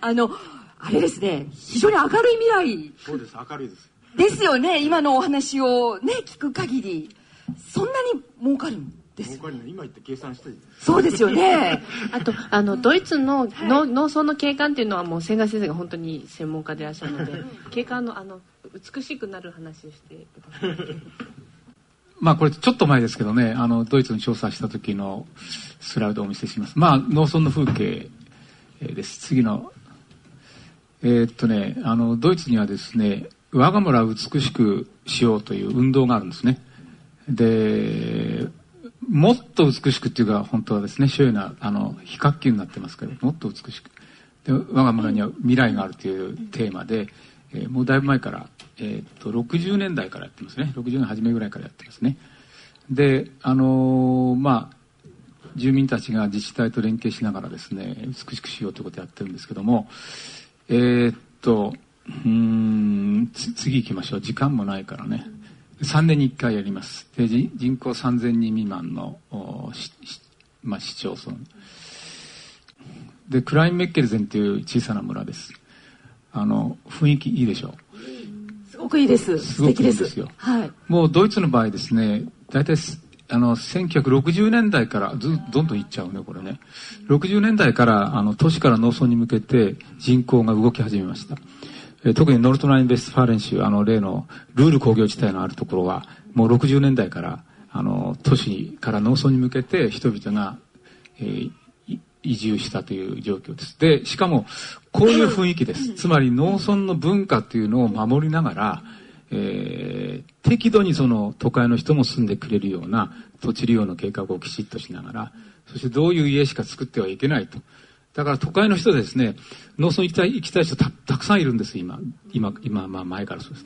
あのあれですね非常に明るい未来。そうです明るいですですよね今のお話をね聞く限り。そんなに儲かるんです今言って計算したそうですよね。あとあのドイツのの農村の景観っていうのはもう千賀先生が本当に専門家でいらっしゃるので 景観のあの美しくなる話をしてくださいまあこれちょっと前ですけどねあのドイツに調査した時のスライドをお見せします。まあ農村の風景です。次のえー、っとねあのドイツにはですね我が村を美しくしようという運動があるんですね。でもっと美しくっていうか本当はですねショなあの非角球になってますけどもっと美しく。で我が村には未来があるというテーマで、えー、もうだいぶ前から、えー、っと60年代からやってますね。60年初めぐらいからやってますね。であのー、まあ住民たちが自治体と連携しながらですね美しくしようということをやってるんですけどもえー、っとうん次行きましょう。時間もないからね。3年に1回やります。で人口3000人未満のまあ、市町村。でクラインメッケルゼンという小さな村です。あの雰囲気いいでしょう。ごくいいです。すごくいいですよ、はい、もうドイツの場合ですね大体あの1960年代からずどんどんいっちゃうねこれね。60年代からあの都市から農村に向けて人口が動き始めました。特にノルトライン・ヴェストファーレン州あの例のルール工業地帯のあるところはもう60年代からあの都市から農村に向けて人々が、えー、移住したという状況です。で、しかもこういう雰囲気です。つまり農村の文化というのを守りながら、えー、適度にその都会の人も住んでくれるような土地利用の計画をきちっとしながら、そしてどういう家しか作ってはいけないと。だから都会の人ですね、農村行きたい行きたい人たたくさんいるんです、今。今、今、まあ前からそうです。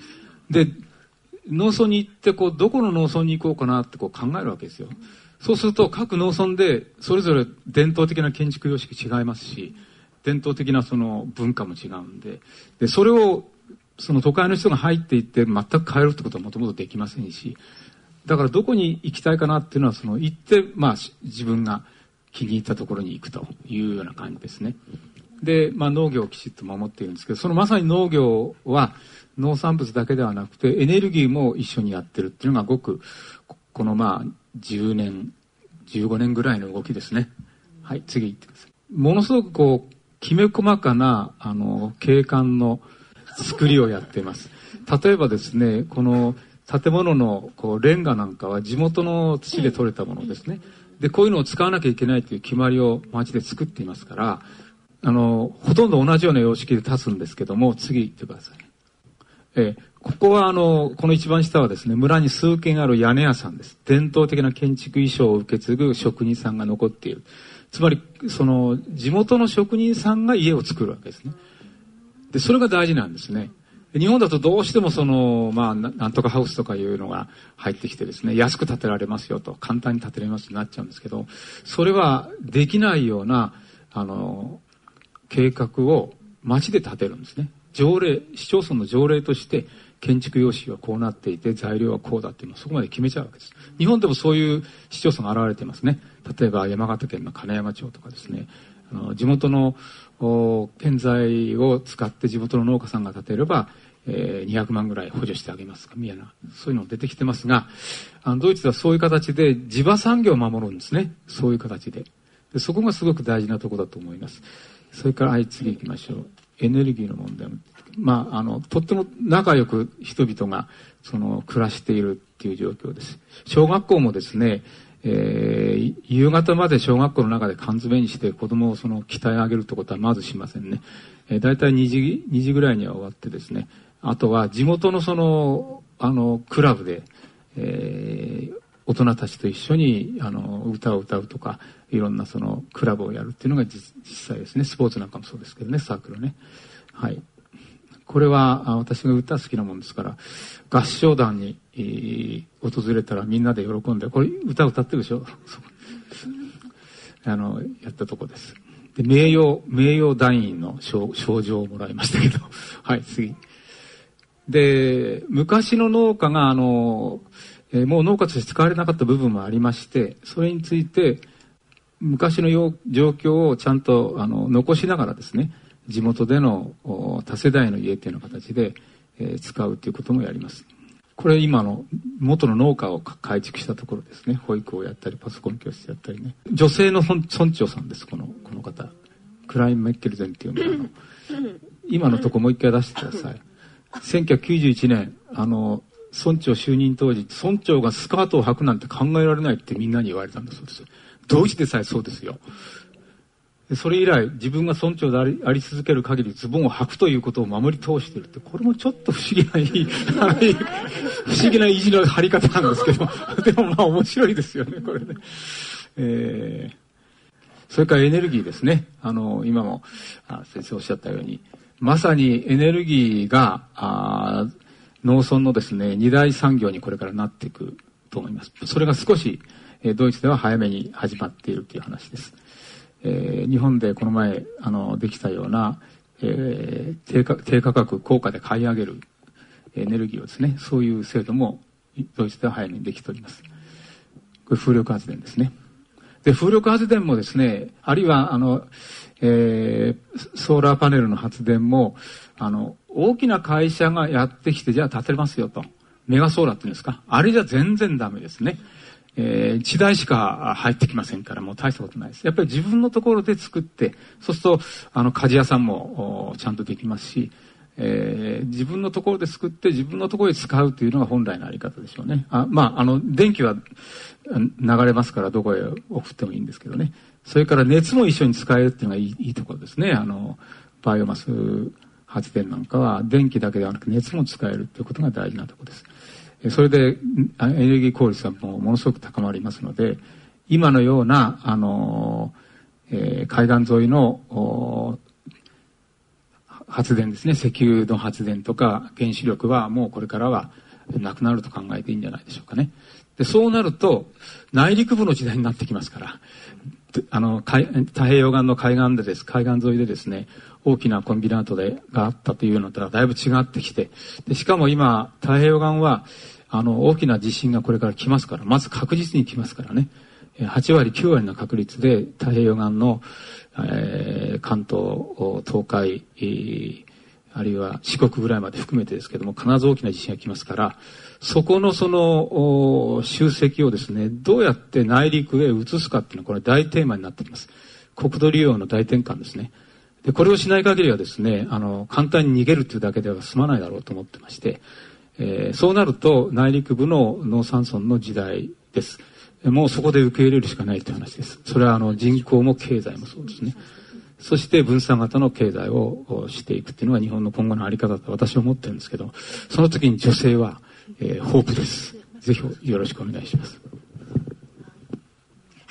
で、農村に行ってこうどこの農村に行こうかなってこう考えるわけですよ。そうすると各農村でそれぞれ伝統的な建築様式違いますし伝統的なその文化も違うんででそれをその都会の人が入っていって全く変えるってことはもともとできませんしだからどこに行きたいかなっていうのはその行ってまあ自分が気に入ったところに行くというような感じですね。で、まあ、農業をきちっと守っているんですけどそのまさに農業は農産物だけではなくてエネルギーも一緒にやってるっていうのがごくこのまあ10年15年ぐらいの動きですね。はい次行ってください。ものすごくこうきめ細かなあの景観の作りをやっています。例えばですねこの建物のこうレンガなんかは地元の土で採れたものですね。でこういうのを使わなきゃいけないという決まりを町で作っていますからあのほとんど同じような様式で立つんですけども次行ってください。えここはあのこの一番下はですね村に数軒ある屋根屋さんです。伝統的な建築衣装を受け継ぐ職人さんが残っている。つまりその地元の職人さんが家を作るわけですね。でそれが大事なんですね。日本だとどうしてもその、まあ、なんとかハウスとかいうのが入ってきてですね、安く建てられますよと、簡単に建てられますとなっちゃうんですけど、それはできないような、あの、計画を町で建てるんですね。条例、市町村の条例として建築用紙はこうなっていて材料はこうだっていうのをそこまで決めちゃうわけです。日本でもそういう市町村が現れていますね。例えば山形県の金山町とかですね。あの地元の建材を使って地元の農家さんが建てれば、えー、200万ぐらい補助してあげます。かみたいなそういうの出てきてますがあのドイツではそういう形で地場産業を守るんですね。そういう形で。でそこがすごく大事なところだと思います。それからはい次行きましょう。エネルギーの問題。もまああのとっても仲良く人々がその暮らしているっていう状況です。小学校もですねえー、夕方まで小学校の中で缶詰にして子供をその鍛え上げるってことはまずしませんね。えー、大体2時、2時ぐらいには終わってですね、あとは地元のその、あの、クラブで、えー、大人たちと一緒にあの歌を歌うとかいろんなそのクラブをやるっていうのが実際ですね。スポーツなんかもそうですけどねサークルね。はい。これは私が歌好きなもんですから合唱団に、えー、訪れたらみんなで喜んでこれ歌歌ってるでしょ？あのやったとこです。で名誉名誉団員の賞状をもらいましたけど。はい次。で昔の農家があの、えー、もう農家として使われなかった部分もありましてそれについて昔の状況をちゃんとあの残しながらですね地元での多世代の家っていうような形で、使うということもやります。これ今の元の農家を改築したところですね。保育をやったり、パソコン教室やったりね。女性の村長さんです、この、この方。クライン・メッケルゼンっていうのの。今のとこもう一回出してください。1991年、あの、村長就任当時、村長がスカートを履くなんて考えられないってみんなに言われたんだそうです。ドイツでさえそうですよ。それ以来自分が村長でありあり続ける限りズボンを履くということを守り通しているってこれもちょっと不思議な 不思議な意地の張り方なんですけど でもまあ面白いですよねこれね。えー、それからエネルギーですねあの今も先生おっしゃったようにまさにエネルギーがあ農村のですね二大産業にこれからなっていくと思いますそれが少しドイツでは早めに始まっているという話です。えー、日本でこの前あのできたような、えー、低価低価格高価で買い上げるエネルギーをですねそういう制度もドイツでは早めにできております。これ風力発電ですね。で風力発電もですねあるいはあの、えー、ソーラーパネルの発電もあの大きな会社がやってきてじゃあ建てますよと。メガソーラーっていうんですか。あれじゃ全然ダメですね。えー、1台しか入ってきませんからもう大したことないです。やっぱり自分のところで作ってそうするとあの鍛冶屋さんもちゃんとできますし、えー、自分のところで作って自分のところで使うというのが本来のあり方でしょうね。あまああの電気は流れますからどこへ送ってもいいんですけどね。それから熱も一緒に使えるっていうのがいいいいところですね。あのバイオマス発電なんかは電気だけではなく熱も使えるということが大事なところです。それでエネルギー効率はもうものすごく高まりますので今のようなあの、えー、海岸沿いの発電ですね石油の発電とか原子力はもうこれからはなくなると考えていいんじゃないでしょうかね。で、そうなると、内陸部の時代になってきますから、あの、太平洋岸の海岸でです、海岸沿いでですね、大きなコンビナートでがあったというのとはだいぶ違ってきて、でしかも今、太平洋岸は、あの、大きな地震がこれから来ますから、まず確実に来ますからね。8割、9割の確率で太平洋岸の、えー、関東、東海、あるいは四国ぐらいまで含めてですけども、必ず大きな地震が来ますから、そこのその集積をですね、どうやって内陸へ移すかっていうのはこれ大テーマになってきます。国土利用の大転換ですね。で、これをしない限りはですね、あの、簡単に逃げるというだけでは済まないだろうと思ってまして、えー、そうなると内陸部の農産村の時代です。もうそこで受け入れるしかないという話です。それはあの人口も経済もそうですね。そして分散型の経済をしていくっていうのが日本の今後のあり方だと私は思ってるんですけど、その時に女性は、えー、ホープです。ぜひよろしくお願いします。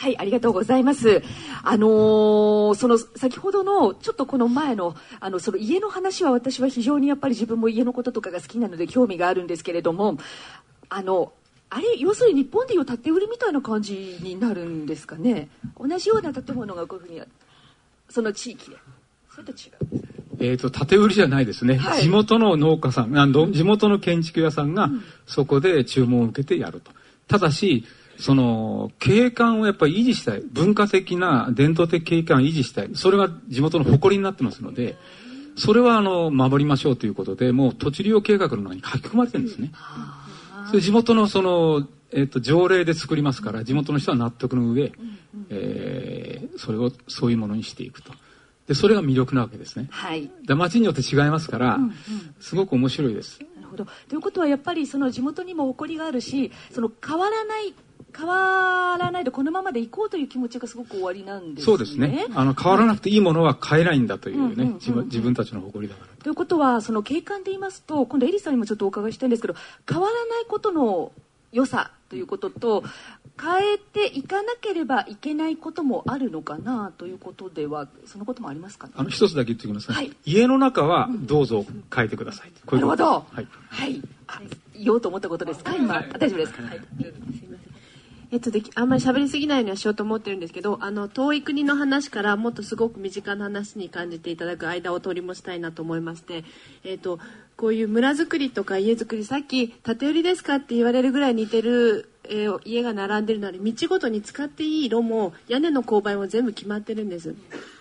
はい、ありがとうございます。あのー、その先ほどのちょっとこの前のあのその家の話は私は非常にやっぱり自分も家のこととかが好きなので興味があるんですけれども、あのあれ要するに日本でいう建売りみたいな感じになるんですかね？同じような建物がこういうふうにその地域で。それと違うえっ、ー、と、建売りじゃないですね、はい、地元の農家さん、あの地元の建築屋さんがそこで注文を受けてやると。ただし、その景観をやっぱり維持したい文化的な伝統的景観を維持したいそれが地元の誇りになってますのでそれはあの守りましょうということでもう土地利用計画の中に書き込まれてるんですね。それ地元のその、えっと、条例で作りますから地元の人は納得の上、えー、それをそういうものにしていくと。でそれが魅力なわけですね。はい。で町によって違いますから、うんうん、すごく面白いです。なるほど。ということはやっぱりその地元にも誇りがあるし、その変わらない変わらないでこのままでいこうという気持ちがすごく終わりなんですね。そうですね。あの変わらなくていいものは変えないんだというね、自分たちの誇りだから。と。いうことはその景観で言いますと今度エリさんにもちょっとお伺いしたいんですけど変わらないことの良さということと変えていかなければいけないこともあるのかなということではそのこともありますか、ね、あの一つだけ言っておきます、はい、家の中はどうぞ変えてください、うん、なるほど。はい、はい、言おうと思ったことですか？今、大丈夫です。か、はいえっとであんまり喋りすぎないようにはしようと思ってるんですけどあの遠い国の話からもっとすごく身近な話に感じていただく間を取り持ちたいなと思いまして、えっと、こういう村づくりとか家づくりさっき縦売りですかって言われるぐらい似てる、えー、家が並んでるので道ごとに使っていい色も屋根の勾配も全部決まってるんです。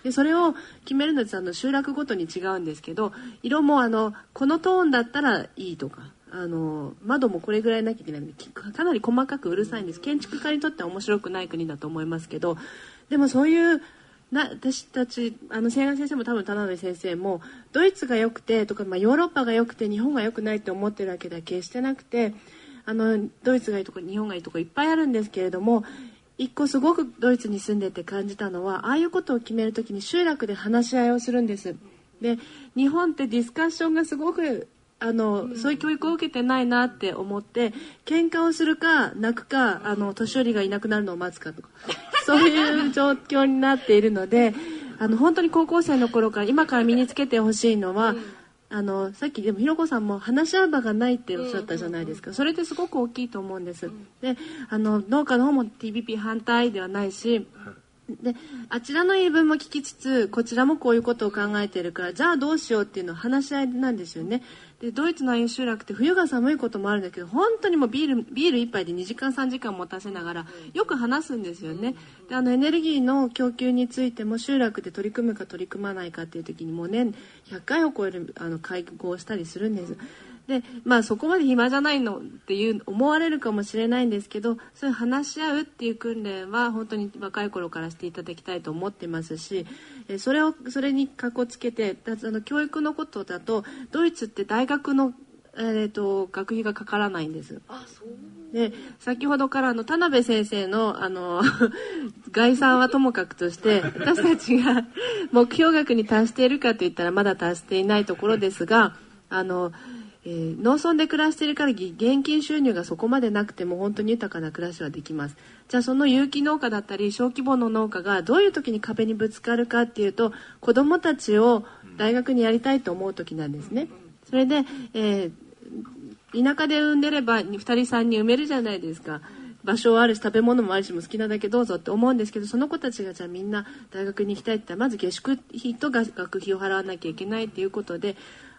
でそれを決めるのであの集落ごとに違うんですけど色もあのこのトーンだったらいいとかあの窓もこれぐらいなきゃいけないのでかなり細かくうるさいんです建築家にとっては面白くない国だと思いますけどでもそういうな私たちあの千賀先生も多分田辺先生もドイツが良くてとか、まあ、ヨーロッパが良くて日本が良くないって思ってるわけだけしてなくてあのドイツがいいとこ日本がいいとこいっぱいあるんですけれども一個すごくドイツに住んでて感じたのはああいうことを決める時に集落で話し合いをするんです。で日本ってディスカッションがすごくあのそういう教育を受けてないなって思って喧嘩をするか泣くかあの年寄りがいなくなるのを待つかとか。そういう状況になっているのであの本当に高校生の頃から今から身につけてほしいのは、うん、あのさっきでもひろこさんも話し合う場がないっておっしゃったじゃないですか、それってすごく大きいと思うんです。であの農家の方も TPP 反対ではないしであちらの言い分も聞きつつこちらもこういうことを考えているからじゃあどうしようっていうのは話し合いなんですよねでドイツのああいう集落って冬が寒いこともあるんだけど本当にもうビールビール1杯で2時間3時間持たせながらよく話すんですよね。であのエネルギーの供給についても集落で取り組むか取り組まないかっていう時にもう年100回を超えるあの会合をしたりするんです。でまあそこまで暇じゃないのっていう思われるかもしれないんですけどそういう話し合うっていう訓練は本当に若い頃からしていただきたいと思ってますしそれをそれにかこつけてあの教育のことだとドイツって大学の、えーと、学費がかからないんです。あそうで先ほどからの田辺先生のあの 概算はともかくとして私たちが目標額に達しているかといったらまだ達していないところですがあのえー、農村で暮らしている限り現金収入がそこまでなくても本当に豊かな暮らしはできますじゃあその有機農家だったり小規模の農家がどういう時に壁にぶつかるかっていうと子どもたちを大学にやりたいと思う時なんですね。それで、えー田舎で産んでれば2人3人産めるじゃないですか。場所はあるし食べ物もあるしも好きなだけどうぞって思うんですけどその子たちがじゃあみんな大学に行きたいって言ったらまず下宿費と学費を払わなきゃいけないっていうことで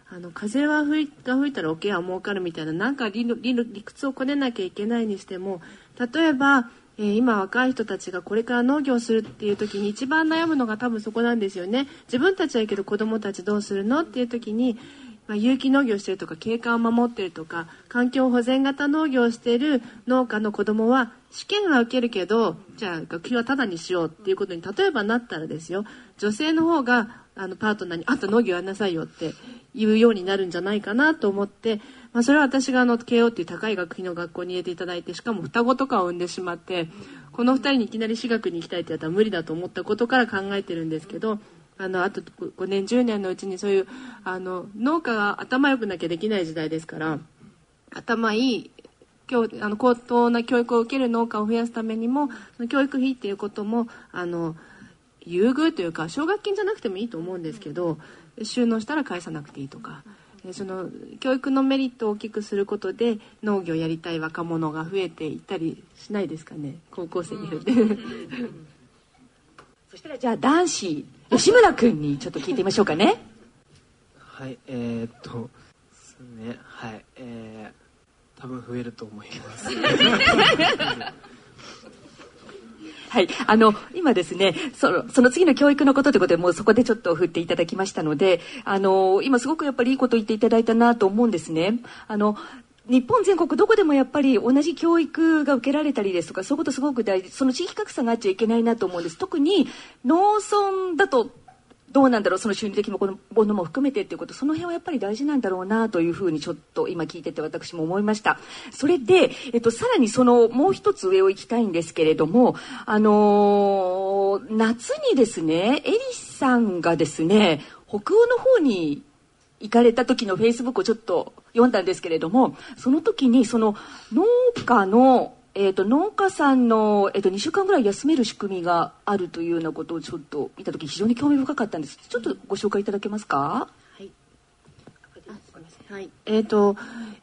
あの風は吹いが吹いたら桶は儲かるみたいななんか理理理屈をこねなきゃいけないにしても例えば、えー、今若い人たちがこれから農業するっていう時に一番悩むのが多分そこなんですよね。自分たちはいいけど子供たちどうするの？っていう時にまあ、有機農業してるとか景観を守ってるとか環境保全型農業をしてる農家の子供は試験は受けるけどじゃあ学費はタダにしようっていうことに例えばなったらですよ。女性の方があのパートナーに「あんた農業やんなさいよ」って言うようになるんじゃないかなと思って、まあ、それは私があの慶応っていう高い学費の学校に入れていただいてしかも双子とかを産んでしまってこの2人にいきなり私学に行きたいってやったら無理だと思ったことから考えてるんですけど。あのあと5年10年のうちにそういうあの農家が頭良くなきゃできない時代ですから頭いい今日あの高等な教育を受ける農家を増やすためにも教育費っていうこともあの優遇というか奨学金じゃなくてもいいと思うんですけど収納したら返さなくていいとかその教育のメリットを大きくすることで農業やりたい若者が増えていったりしないですかね？高校生によって。そしたらじゃあ男子吉村君にちょっと聞いてみましょうかね。はいえー、っとですねはいえー、多分増えると思います。はい。あの、今ですね、その、その次の教育のことということで、もうそこでちょっと振っていただきましたので、あの、今すごくやっぱりいいこと言っていただいたなと思うんですね。あの、日本全国どこでもやっぱり同じ教育が受けられたりですとかそういうことすごく大事その地域格差があっちゃいけないなと思うんです特に農村だとどうなんだろうその心理的なものも含めてっていうことその辺はやっぱり大事なんだろうなというふうにちょっと今聞いてて私も思いました。それで、えっと、さらにそのもう一つ上を行きたいんですけれどもあのー、夏にですねエリさんがですね北欧の方に行かれた時のフェイスブックをちょっと読んだんですけれどもその時にその農家のえーと、農家さんの、えーと、2週間ぐらい休める仕組みがあるというようなことをちょっと見た時非常に興味深かったんです。ちょっとご紹介いただけますか？はい。はい、えっ、ー、と、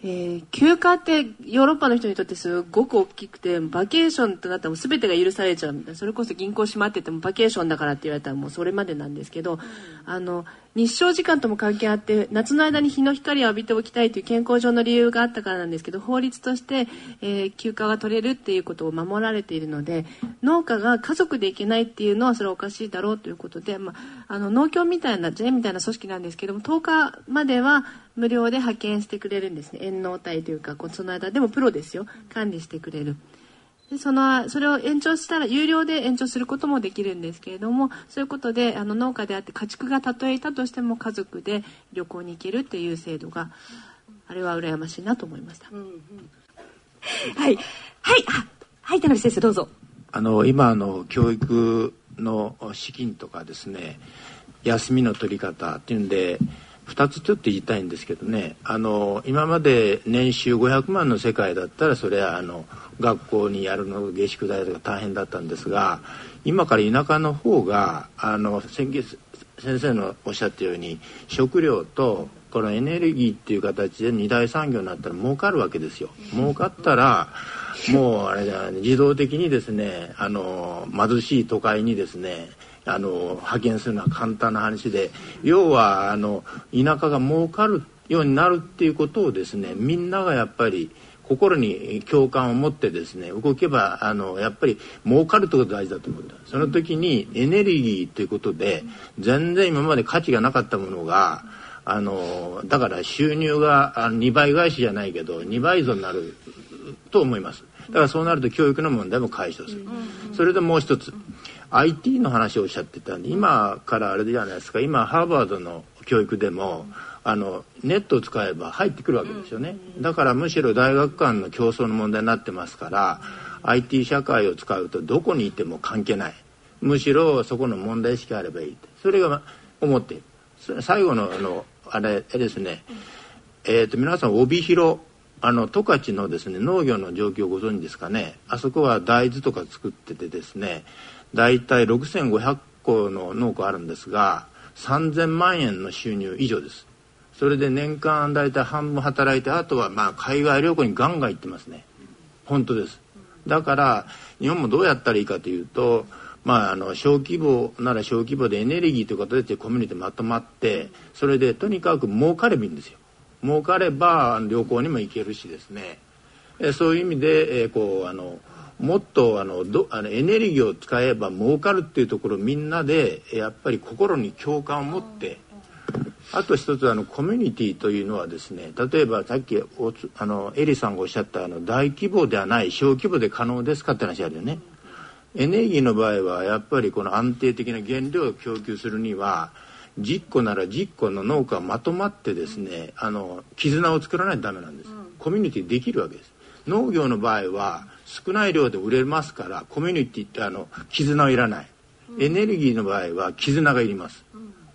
えー、休暇ってヨーロッパの人にとってすごく大きくてバケーションとなったらもう全てが許されちゃうみたいなそれこそ銀行閉まっててもバケーションだからって言われたらもうそれまでなんですけど、うん、あの日照時間とも関係あって夏の間に日の光を浴びておきたいという健康上の理由があったからなんですけど法律として、えー、休暇が取れるっていうことを守られているので農家が家族で行けないっていうのはそれはおかしいだろうということで、まあ、あの農協みたいな J みたいな組織なんですけども10日までは無料で派遣してくれるんですね遠納隊というかその間でもプロですよ管理してくれる。でそのそれを延長したら有料で延長することもできるんですけれどもそういうことであの農家であって家畜がたとえいたとしても家族で旅行に行けるっていう制度があれは羨ましいなと思いました。うんうん、はいはいはい田辺先生どうぞ。あの今の教育の資金とかですね休みの取り方っていうんで2つちょっと言いたいんですけどねあの今まで年収500万の世界だったらそれはあの学校にやるの下宿代とか大変だったんですが今から田舎の方があの先生のおっしゃったように食料とこのエネルギーっていう形で二大産業になったら儲かるわけですよ。儲かったらもうあれだ、ね、自動的にですねあの貧しい都会にですねあの派遣するのは簡単な話で要はあの田舎が儲かるようになるっていうことをですねみんながやっぱり心に共感を持ってですね動けばあのやっぱり儲かるってことが大事だと思うんだ。その時にエネルギーということで全然今まで価値がなかったものがあのだから収入が2倍返しじゃないけど2倍以上になると思います。だからそうなると教育の問題も解消する。それでもう一つ IT の話をおっしゃってたんで今からあれじゃないですか。今ハーバードの教育でもあのネットを使えば入ってくるわけですよね。だからむしろ大学間の競争の問題になってますから IT 社会を使うとどこにいても関係ない。むしろそこの問題意識あればいいそれが思っている。最後のあのあれですね。えっ、ー、と皆さん帯広あの十勝のですね農業の状況をご存知ですかね。あそこは大豆とか作っててですね大体6500個の農家あるんですが3000万円の収入以上です。それで年間大体半分働いてあとはまあ海外旅行にガンガン行ってますね。本当です。だから日本もどうやったらいいかというとまあ、あの小規模なら小規模でエネルギーということでコミュニティまとまってそれでとにかく儲かればいいんですよ。儲かれば旅行にも行けるしですね。そういう意味で、えこうあのもっとあのどあのエネルギーを使えば儲かるっていうところをみんなでやっぱり心に共感を持ってあと一つあのコミュニティというのはですね例えばさっきおあのエリさんがおっしゃったあの大規模ではない小規模で可能ですかって話あるよね。エネルギーの場合はやっぱりこの安定的な原料を供給するには10個なら10個の農家がまとまってですねあの絆を作らないとダメなんです、コミュニティできるわけです。農業の場合は少ない量で売れますからコミュニティってあの絆はいらない、エネルギーの場合は絆がいります、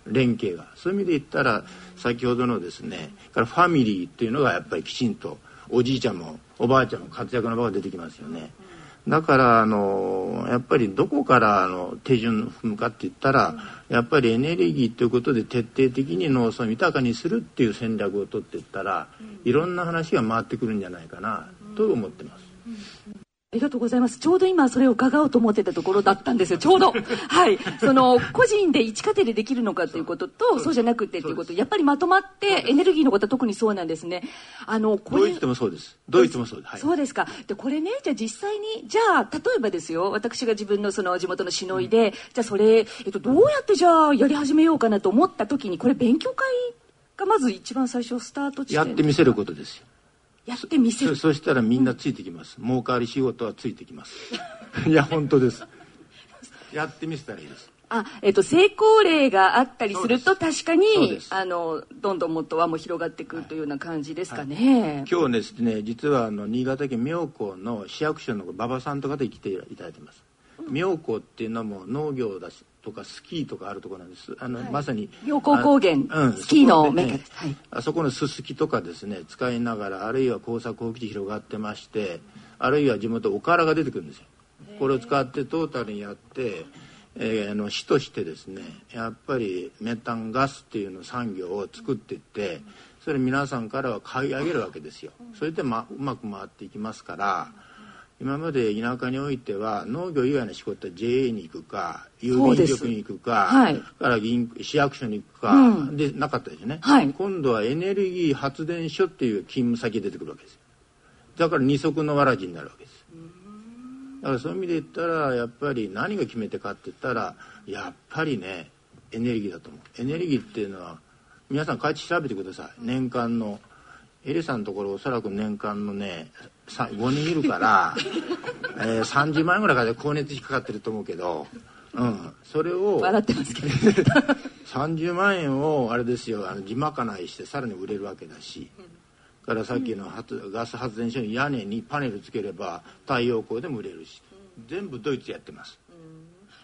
連携が。そういう意味で言ったら先ほどのですねからファミリーっていうのがやっぱりきちんとおじいちゃんもおばあちゃんも活躍の場が出てきますよね、だからあのやっぱりどこからあの手順を踏むかって言ったら、やっぱりエネルギーということで徹底的に農村を豊かにするっていう戦略を取っていったら、いろんな話が回ってくるんじゃないかなと思ってます。ありがとうございます。ちょうど今それを伺おうと思ってたところだったんですよ。ちょうど。はい。その、個人で一家庭でできるのかということと、そうじゃなくてということ、やっぱりまとまってエネルギーのことは特にそうなんですね。あの、これ。ドイツでもそうです。ドイツもそうです。はい、そうですか。で、これね、じゃあ実際に、じゃあ、例えばですよ、私が自分のその地元のしのいで、うん、じゃあそれ、えっと、どうやってじゃあやり始めようかなと思った時に、これ勉強会がまず一番最初スタート地点やってみせることですよ。やってみせる。そしたらみんなついてきます、うん、儲かり仕事はついてきます。いや本当です。やってみせたらいいです。あ、えっ、と、成功例があったりすると確かに、あの、どんどんもっとはもう広がってくるというような感じですかね。はい。はい、今日ですね、実はあの、新潟県妙高の市役所の馬場さんとかで来ていただいてます。妙高っていうのも農業だしとかスキーとかあるところなんです。あの、はい、まさに妙高高原、うん、スキーのメカです、はい、あそこのすすきとかですね使いながらあるいは工作放棄地広がってましてあるいは地元おからが出てくるんですよ。これを使ってトータルにやってえー、の市としてですねやっぱりメタンガスっていうの産業を作っていってそれ皆さんからは買い上げるわけですよ。それで、ま、うまく回っていきますから今まで田舎においては農業以外の仕事は JA に行くか郵便局に行くか、はい、から銀市役所に行くか、うん、でなかったですね、はい、今度はエネルギー発電所っていう勤務先出てくるわけです。だから二足のわらじになるわけです。だからそういう意味で言ったらやっぱり何が決め手かって言ったらやっぱりねエネルギーだと思う。エネルギーっていうのは皆さん帰って調べてください。年間のエリさんのところおそらく年間のね5人いるから、えー、30万円ぐらいから光熱費かかってると思うけど、うん、それを笑ってますけど 30万円をあれですよあの地まかないしてさらに売れるわけだし、からさっきの発ガス発電所に屋根にパネルつければ太陽光でも売れるし。全部ドイツやってます。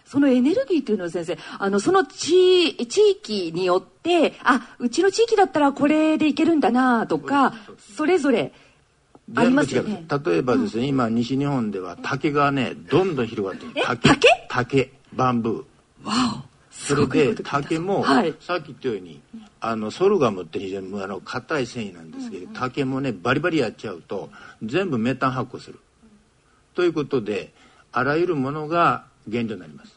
そのエネルギーというのは先生、あの、その地、地域によって、あ、うちの地域だったらこれでいけるんだなとか、それぞれありますよね。例えばですね、うん、今西日本では竹がね、どんどん広がってる。竹？竹？バンブー。わお。それで竹も、はい、さっき言ったようにあのソルガムって非常にあの硬い繊維なんですけど、竹もねバリバリやっちゃうと全部メタン発酵する。ということであらゆるものが原料になります。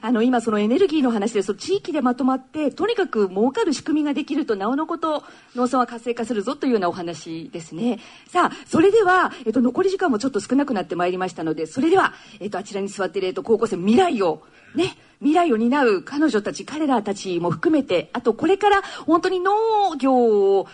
あの、今そのエネルギーの話で、その地域でまとまって、とにかく儲かる仕組みができると、なおのこと、農村は活性化するぞというようなお話ですね。さあ、それでは、えっと、残り時間もちょっと少なくなってまいりましたので、それでは、えっと、あちらに座っている、えっと、高校生、未来を、ね、未来を担う彼女たち、彼らたちも含めて、あと、これから本当に農業を、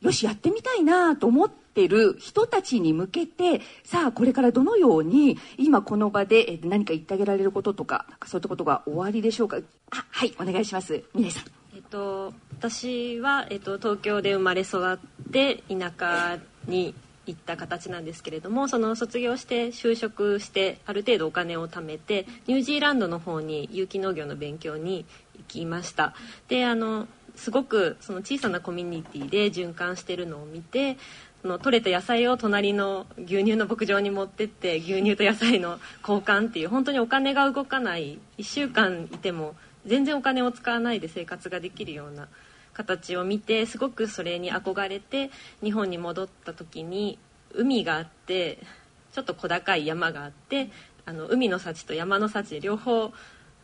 よし、やってみたいなと思って、ってる人たちに向けてさあこれからどのように今この場で何か言ってあげられることとかそういったことが終わりでしょうか？あはいお願いします。峰さん。えっと、私は、えっと、東京で生まれ育って田舎に行った形なんですけれどもその卒業して就職してある程度お金を貯めてニュージーランドの方に有機農業の勉強に行きました。であのすごくその小さなコミュニティで循環してるのを見ての取れた野菜を隣の牛乳の牧場に持ってって牛乳と野菜の交換っていう本当にお金が動かない1週間いても全然お金を使わないで生活ができるような形を見てすごくそれに憧れて日本に戻った時に海があってちょっと小高い山があってあの海の幸と山の幸両方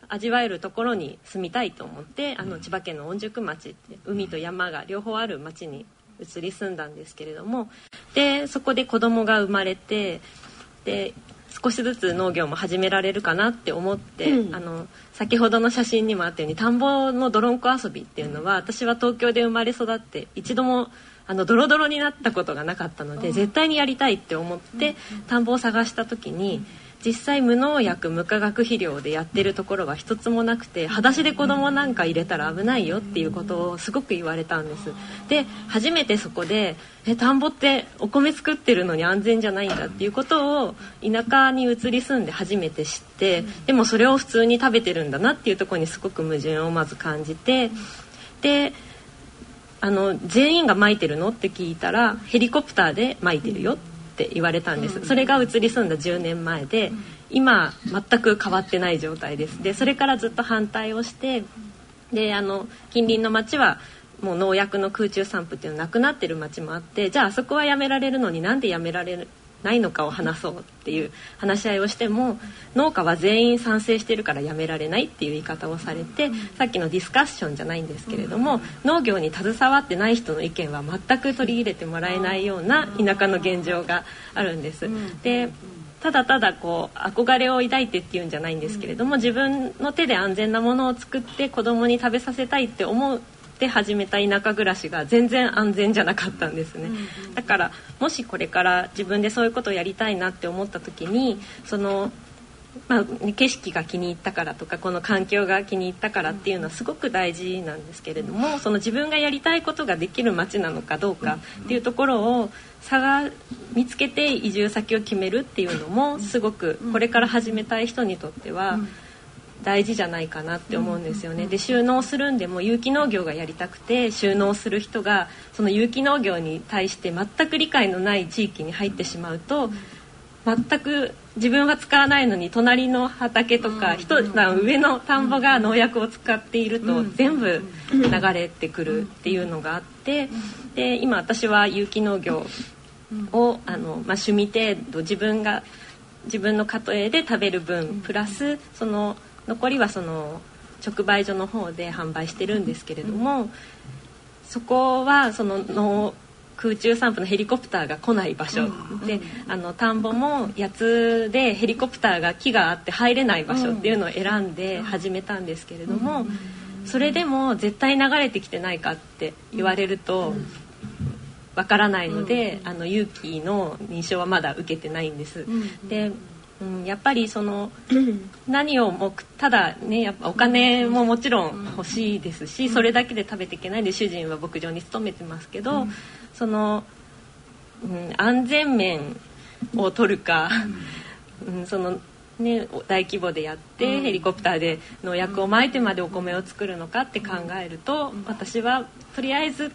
味わえるところに住みたいと思ってあの千葉県の御宿町って海と山が両方ある町に移り住んだんですけれどもでそこで子供が生まれてで少しずつ農業も始められるかなって思って、うん、あの先ほどの写真にもあったように田んぼの泥んこ遊びっていうのは私は東京で生まれ育って一度もあのドロドロになったことがなかったので、絶対にやりたいって思って田んぼを探した時に。実際無農薬無化学肥料でやってるところが一つもなくて裸足で子供なんか入れたら危ないよっていうことをすごく言われたんです。で初めてそこでえ田んぼってお米作ってるのに安全じゃないんだっていうことを田舎に移り住んで初めて知ってでもそれを普通に食べてるんだなっていうとこにすごく矛盾をまず感じてであの全員が撒いてるのって聞いたらヘリコプターで撒いてるよってって言われたんです、それが移り住んだ10年前で、今全く変わってない状態です。でそれからずっと反対をしてであの近隣の町はもう農薬の空中散布っていうのなくなってる町もあってじゃああそこはやめられるのになんでやめられないのかを話そうっていう話し合いをしても農家は全員賛成してるからやめられないっていう言い方をされてさっきのディスカッションじゃないんですけれども農業に携わってない人の意見は全く取り入れてもらえないような田舎の現状があるんです。でただただこう憧れを抱いてっていうんじゃないんですけれども自分の手で安全なものを作って子供に食べさせたいって思うて始めた田舎暮らしが全然安全じゃなかったんですね、だからもしこれから自分でそういうことをやりたいなって思った時にそのまあ、景色が気に入ったからとかこの環境が気に入ったからっていうのはすごく大事なんですけれどもその自分がやりたいことができる街なのかどうかっていうところを差見つけて移住先を決めるっていうのもすごくこれから始めたい人にとっては大事じゃないかなって思うんですよね。で収納するんでも有機農業がやりたくて収納する人がその有機農業に対して全く理解のない地域に入ってしまうと全く自分は使わないのに隣の畑とか一段上の田んぼが農薬を使っていると全部流れてくるっていうのがあってで今私は有機農業をあの、まあ、趣味程度自分が自分の家庭で食べる分プラスその残りはその直売所の方で販売してるんですけれども、そこはそのの空中散布のヘリコプターが来ない場所。であの田んぼも八つでヘリコプターが木があって入れない場所っていうのを選んで始めたんですけれどもそれでも絶対流れてきてないかって言われるとわからないのであの勇気の認証はまだ受けてないんです。でうん、やっぱりその何を目ただねやっぱお金ももちろん欲しいですしそれだけで食べていけないんで主人は牧場に勤めてますけど、その、うん、安全面を取るか、うん、そのね、大規模でやって、ヘリコプターで農薬をまいてまでお米を作るのかって考えると、私はとりあえず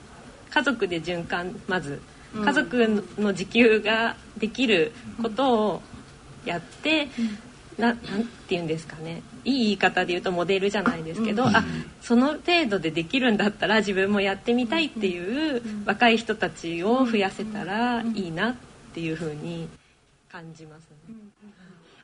家族で循環まず家族の自給ができることをやって、うん、ななんて言うんですかね。いい言い方で言うとモデルじゃないですけど、うん、あその程度でできるんだったら自分もやってみたいっていう若い人たちを増やせたらいいなっていうふうに感じますね。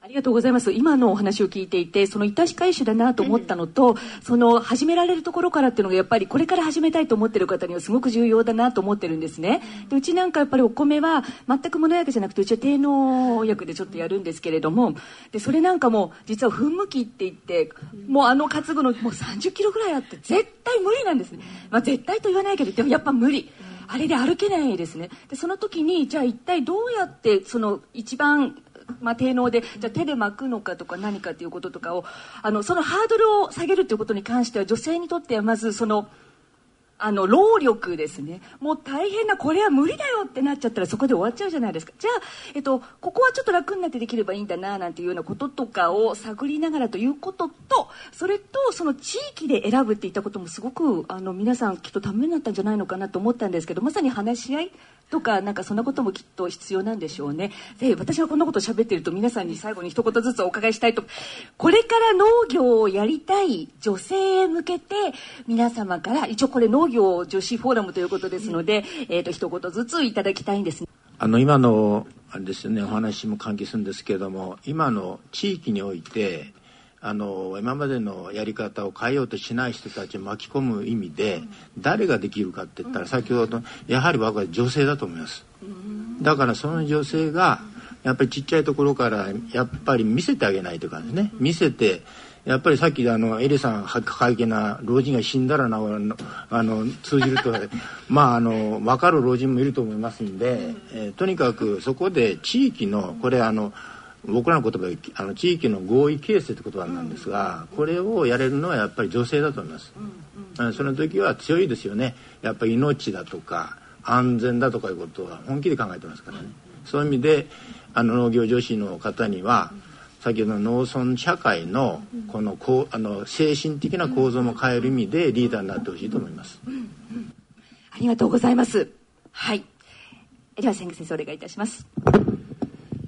ありがとうございます。今のお話を聞いていて、その致し返しだなと思ったのと、その始められるところからっていうのがやっぱりこれから始めたいと思ってる方にはすごく重要だなと思ってるんですね。でうちなんかやっぱりお米は全く無農薬じゃなくて、うちは低農薬でちょっとやるんですけれども、で、それなんかも実は噴霧器って言って、もうあの担ぐのもう30キロぐらいあって絶対無理なんですね。まあ絶対と言わないけど、でもやっぱ無理。あれで歩けないですね。で、その時に、じゃあ一体どうやって、その一番まあ、低能でじゃ手で巻くのかとか何かということとかをあのそのハードルを下げるということに関しては女性にとってはまずそのあの労力ですね。もう大変なこれは無理だよってなっちゃったらそこで終わっちゃうじゃないですか。じゃあ、えっと、ここはちょっと楽になってできればいいんだななんていうようなこととかを探りながらということとそれとその地域で選ぶっていったこともすごくあの皆さんきっとためになったんじゃないのかなと思ったんですけどまさに話し合いとかなんかそんなこともきっと必要なんでしょうね。で私はこんなこと喋ってると皆さんに最後に一言ずつお伺いしたいと。これから農業をやりたい女性へ向けて皆様から一応これ農業業女子フォーラムということですので、えっ、と一言ずついただきたいんです。あの今のあれですよねお話も関係するんですけれども今の地域においてあの今までのやり方を変えようとしない人たちを巻き込む意味で誰ができるかって言ったら先ほどやはり僕は女性だと思います。だからその女性がやっぱりちっちゃいところからやっぱり見せてあげないというかですね。見せてやっぱりさっきあのエリさん会見な老人が死んだらなあの通じると まああの分かる老人もいると思いますんで、えー、とにかくそこで地域のこれあの僕らの言葉であの地域の合意形成って言葉なんですがこれをやれるのはやっぱり女性だと思います、うん、その時は強いですよね。やっぱり命だとか安全だとかいうことは本気で考えてますからね。そういう意味であの農業女子の方には先ほどの農村社会のこのこうあの精神的な構造も変える意味でリーダーになってほしいと思います、ありがとうございますはいでは先生お願いいたします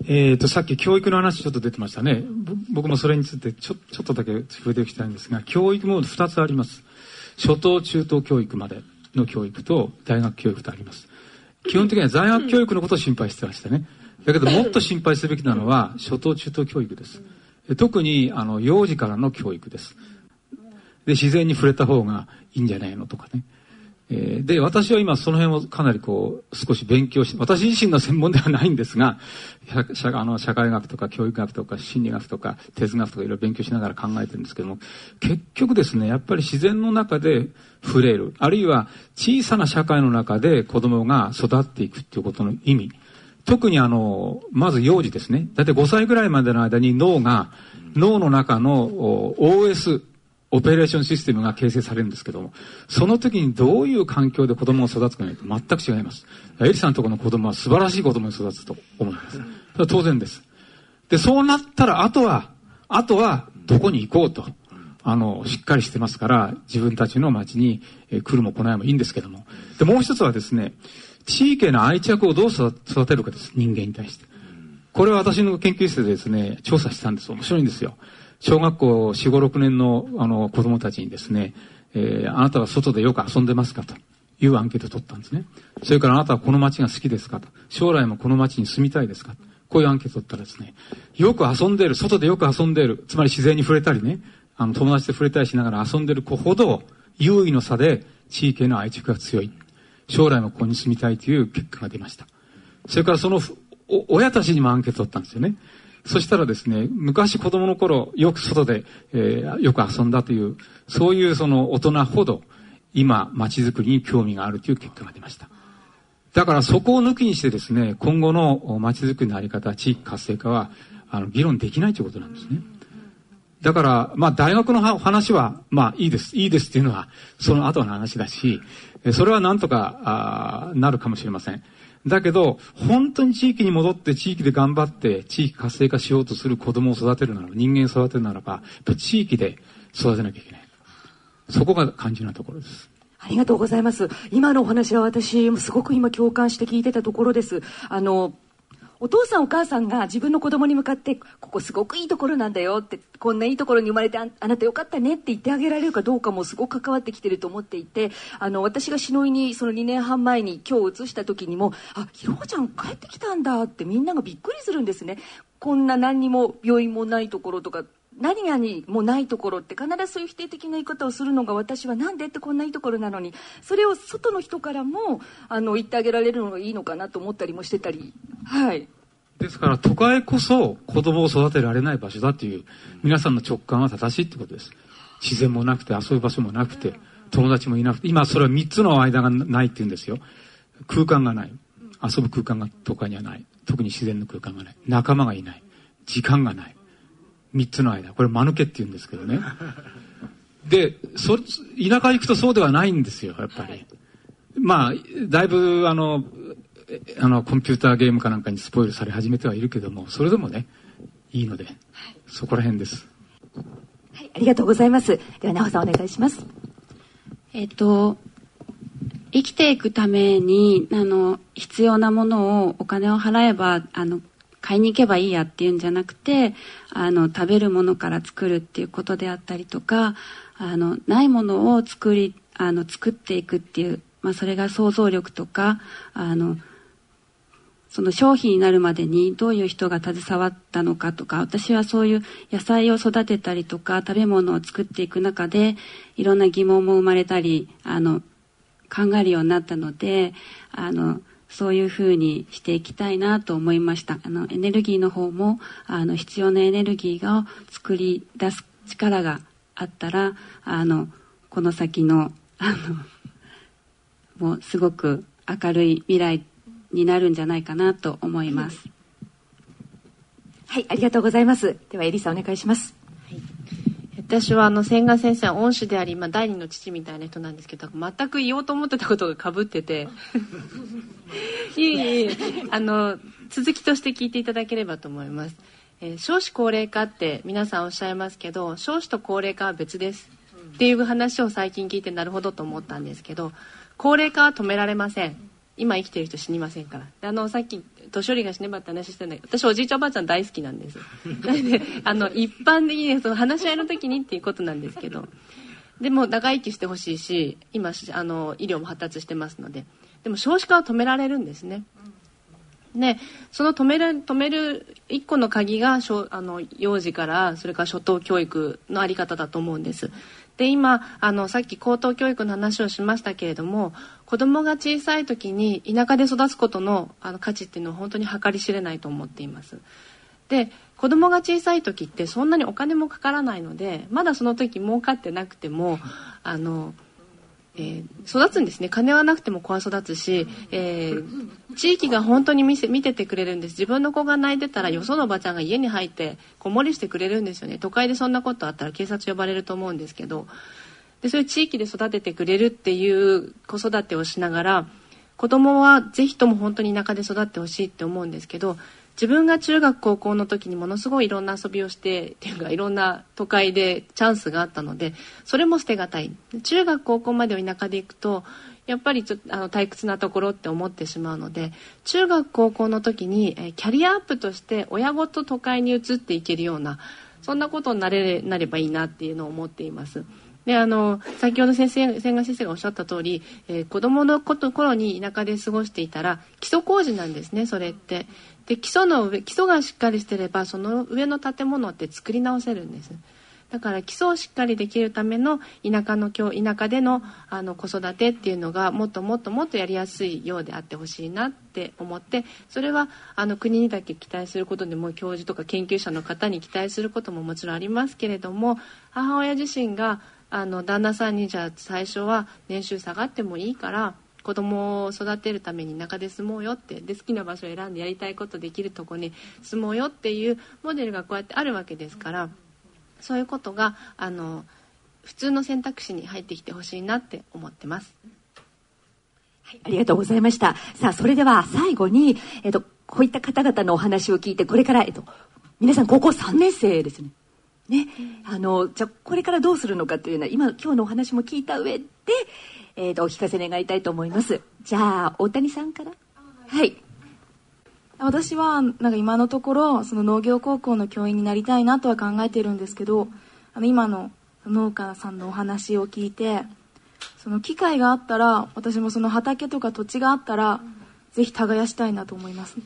えーと、さっき教育の話ちょっと出てましたね。僕もそれについてちょちょっとだけ触れておきたいんですが、教育も2つあります。初等中等教育までの教育と大学教育とあります。基本的には在学教育のことを心配してましたね。だけどもっと心配すべきなのは初等中等教育です。特にあの幼児からの教育です。で、自然に触れた方がいいんじゃないのとかね。えー、で、私は今その辺をかなりこう、少し勉強して、私自身の専門ではないんですが、社あの社会学とか教育学とか心理学とか哲学とかいろいろ勉強しながら考えてるんですけども、結局ですね、やっぱり自然の中で触れる、あるいは小さな社会の中で子供が育っていくっていうことの意味、特にあの、まず幼児ですね。だいたい5歳ぐらいまでの間に脳が、脳の中の OS、オペレーションシステムが形成されるんですけども、その時にどういう環境で子供を育つかにと全く違います。エリさんのところの子供は素晴らしい子供に育つと思います。それは当然です。で、そうなったら、あとは、あとは、どこに行こうと。あの、しっかりしてますから、自分たちの町に来るも来ないもいいんですけども。で、もう一つはですね、地域への愛着をどう育てるかです。人間に対して。これは私の研究室でですね、調査したんです。面白いんですよ。小学校4、5、6年のあの子供たちにですね、えー、あなたは外でよく遊んでますかというアンケートを取ったんですね。それからあなたはこの街が好きですかと。将来もこの街に住みたいですかこういうアンケートを取ったらですね、よく遊んでいる、外でよく遊んでいる、つまり自然に触れたりね、あの友達と触れたりしながら遊んでる子ほど、優位の差で地域への愛着が強い。将来もここに住みたいという結果が出ました。それからその親たちにもアンケートを取ったんですよね。そしたらですね、昔子供の頃、よく外で、えー、よく遊んだという、そういうその大人ほど、今、街づくりに興味があるという結果が出ました。だからそこを抜きにしてですね、今後の街づくりのあり方、地域活性化は、あの、議論できないということなんですね。だから、まあ、大学の話は、まあ、いいです。いいですっていうのは、その後の話だし、それはなんとか、あなるかもしれません。だけど、本当に地域に戻って地域で頑張って地域活性化しようとする子供を育てるなら、人間を育てるならば、やっぱ地域で育てなきゃいけない。そこが肝心なところです。ありがとうございます。今のお話は私、すごく今共感して聞いてたところです。あの、お父さんお母さんが自分の子供に向かってここすごくいいところなんだよってこんないいところに生まれてあなたよかったねって言ってあげられるかどうかもすごく関わってきてると思っていてあの私が篠井にその2年半前に今日移した時にも「あひろこちゃん帰ってきたんだ」ってみんながびっくりするんですね。こんな何にも病院もないところとか何々もないところって必ずそういう否定的な言い方をするのが私は何でってこんないいところなのにそれを外の人からもあの言ってあげられるのがいいのかなと思ったりもしてたりはいですから都会こそ子供を育てられない場所だという皆さんの直感は正しいってことです。自然もなくて遊ぶ場所もなくて友達もいなくて今それは3つの間がないって言うんですよ。空間がない。遊ぶ空間が都会にはない。特に自然の空間がない。仲間がいない。時間がない。3つの間。これ間抜けって言うんですけどね。で、そ、田舎行くとそうではないんですよ、やっぱり。まあ、だいぶ、あの、あの、コンピューターゲームかなんかにスポイルされ始めてはいるけども、それでもね、いいので、はい、そこら辺です。はい、ありがとうございます。では、なおさんお願いします。えっと、生きていくために、あの、必要なものをお金を払えば、あの、買いに行けばいいやっていうんじゃなくて、あの、食べるものから作るっていうことであったりとか、あの、ないものを作り、あの作っていくっていう、まあ、それが想像力とかあのその商品になるまでにどういう人が携わったのかとか私はそういう野菜を育てたりとか食べ物を作っていく中でいろんな疑問も生まれたりあの考えるようになったのであのそういうふうにしていきたいなと思いました。あのエネルギーの方もあの必要なエネルギーを作り出す力があったらあのこの先のあのもうすごく明るい未来になるんじゃないかなと思います。はい、ありがとうございます。ではエリさんお願いします。私はあの千賀先生は恩師であり、まあ、第二の父みたいな人なんですけど全く言おうと思ってたことがかぶってて。いえいえあの続きとして聞いていただければと思います、えー、少子高齢化って皆さんおっしゃいますけど少子と高齢化は別です。っていう話を最近聞いてなるほどと思ったんですけど高齢化は止められません今生きてる人死にませんから。あのさっき年寄りが死ねばって話してない私おじいちゃんおばあちゃん大好きなんです。な のであの一般的にその話し合いの時にっていうことなんですけど。でも長生きしてほしいし今あの医療も発達してますので。でも少子化は止められるんですね。でその止める止める一個の鍵があの幼児からそれから初等教育の在り方だと思うんです。で今あのさっき高等教育の話をしましたけれども子供が小さい時に田舎で育つことのあの価値っていうのは本当に計り知れないと思っています。で子供が小さい時ってそんなにお金もかからないのでまだその時儲かってなくてもあのえー、育つんですね。金はなくても子は育つし、えー、地域が本当に見せ見ててくれるんです。自分の子が泣いてたらよそのおばちゃんが家に入って子守りしてくれるんですよね。都会でそんなことあったら警察呼ばれると思うんですけど。でそういう地域で育ててくれるっていう子育てをしながら子供は是非とも本当に田舎で育ってほしいって思うんですけど自分が中学高校の時にものすごいいろんな遊びをしてっていうかいろんな都会でチャンスがあったのでそれも捨てがたい中学高校までを田舎で行くとやっぱりちょあの退屈なところって思ってしまうので中学高校の時にキャリアアップとして親ごと都会に移っていけるようなそんなことになれなればいいなっていうのを思っています。であの先ほど先生千賀先生がおっしゃった通り、えー、子供のこと頃に田舎で過ごしていたら基礎工事なんですねそれってで基礎の上基礎がしっかりしてればその上の建物って作り直せるんです。だから基礎をしっかりできるための田舎の田舎でのあの子育てっていうのがもっともっともっとやりやすいようであってほしいなって思ってそれはあの国にだけ期待することでも教授とか研究者の方に期待することももちろんありますけれども母親自身があの旦那さんにじゃあ最初は年収下がってもいいから子供を育てるために田舎で住もうよってで好きな場所を選んでやりたいことできるとこに住もうよっていうモデルがこうやってあるわけですからそういうことがあの普通の選択肢に入ってきてほしいなって思ってます。はい、ありがとうございました。さあ、それでは最後に、えっと、こういった方々のお話を聞いて、これから、えっと、皆さん高校3年生ですね。ね、あの、じゃこれからどうするのかというのは、今、今日のお話も聞いた上で、えーと、お聞かせ願いたいと思います。じゃあ大谷さんから。はい。私はなんか今のところその農業高校の教員になりたいなとは考えているんですけどあの今の農家さんのお話を聞いてその機会があったら私もその畑とか土地があったら、ぜひ耕したいなと思います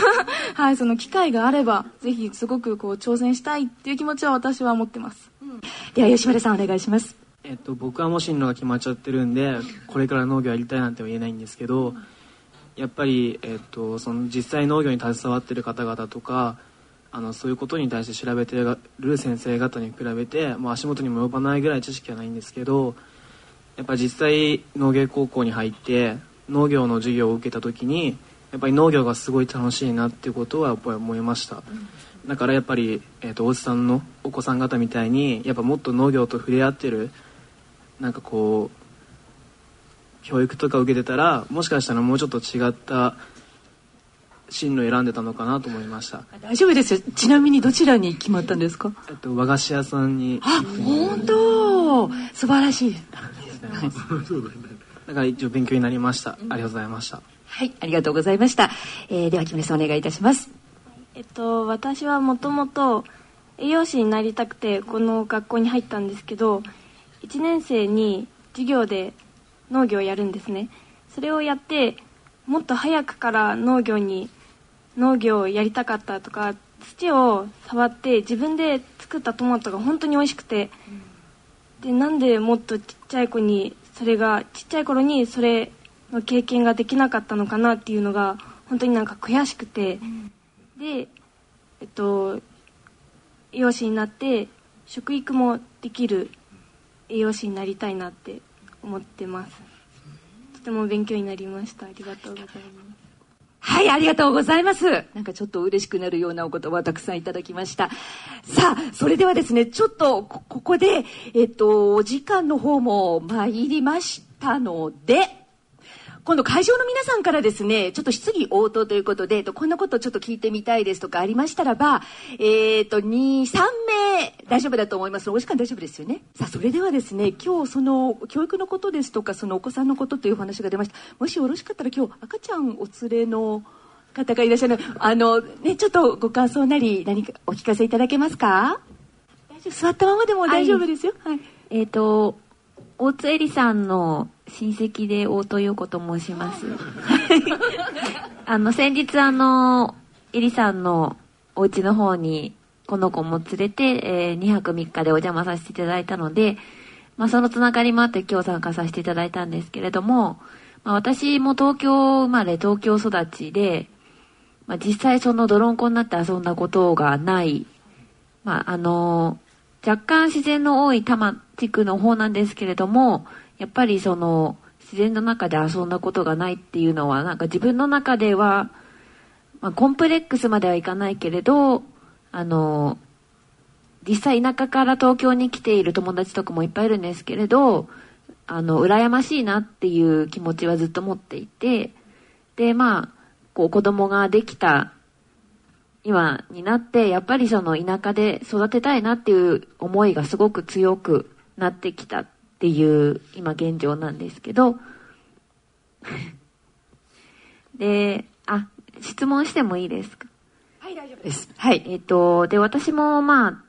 はいその機会があればぜひすごくこう挑戦したいっていう気持ちは私は持ってます、うん、では吉村さんお願いします。えっと、僕はもう進路が決まっちゃってるんでこれから農業やりたいなんては言えないんですけどやっぱり、えっと、その実際農業に携わってる方々とかあのそういうことに対して調べてる先生方に比べてもう足元にも及ばないぐらい知識はないんですけどやっぱ実際農芸高校に入って農業の授業を受けた時にやっぱり農業がすごい楽しいなっていうことはやっぱり思いました。だからやっぱり、えーと、と大津さんのお子さん方みたいにやっぱもっと農業と触れ合ってるなんかこう教育とか受けてたらもしかしたらもうちょっと違った進路選んでたのかなと思いました。大丈夫ですよ。ちなみにどちらに決まったんですか？えっと和菓子屋さんに。あ本当。素晴らしい。だから一応勉強になりました。ありがとうございましたはいありがとうございました、えー、では木村さんお願いいたします。えっと私はもともと栄養士になりたくてこの学校に入ったんですけど1年生に授業で農業をやるんですね。それをやってもっと早くから農業に農業をやりたかったとか土を触って自分で作ったトマトが本当に美味しくて、でなんでもっとちっちゃい子にそれがちっちゃい頃にそれの経験ができなかったのかなっていうのが本当になんか悔しくて、でえっと栄養士になって食育もできる栄養士になりたいなって思ってます。とても勉強になりました。ありがとうございます。はい、ありがとうございます。なんかちょっと嬉しくなるようなお言葉をたくさんいただきました。さあ、それではですね、ちょっとこここで、えっと、お時間の方も参りましたので、今度会場の皆さんからですね、ちょっと質疑応答ということで、えっとこんなことちょっと聞いてみたいですとかありましたらば、えっと、2、3名大丈夫だと思います。お時間大丈夫ですよね。さあ、それではですね、今日その教育のことですとか、そのお子さんのことというお話が出ました。もしよろしかったら今日赤ちゃんお連れの方がいらっしゃる。あの、ね、ちょっとご感想なり何かお聞かせいただけますか？大丈夫座ったままでも大丈夫ですよ。はい。えっ、と大津絵里さんの親戚で大戸陽子と申します。あの先日あの絵里さんのお家の方にこの子も連れて、えー2泊3日でお邪魔させていただいたので、まあ、そのつながりもあって今日参加させていただいたんですけれども、まあ、私も東京生まれ東京育ちで、まあ、実際その泥んこになって遊んだことがない、まあ、あの若干自然の多い多摩地区の方なんですけれどもやっぱりその自然の中で遊んだことがないっていうのはなんか自分の中では、まあ、コンプレックスまではいかないけれどあの実際田舎から東京に来ている友達とかもいっぱいいるんですけれどあの羨ましいなっていう気持ちはずっと持っていてでまあこう子供ができた今になってやっぱりその田舎で育てたいなっていう思いがすごく強くなってきたっていう今現状なんですけど であ質問してもいいですか？はい、大丈夫です。はい。えっとで私もまあ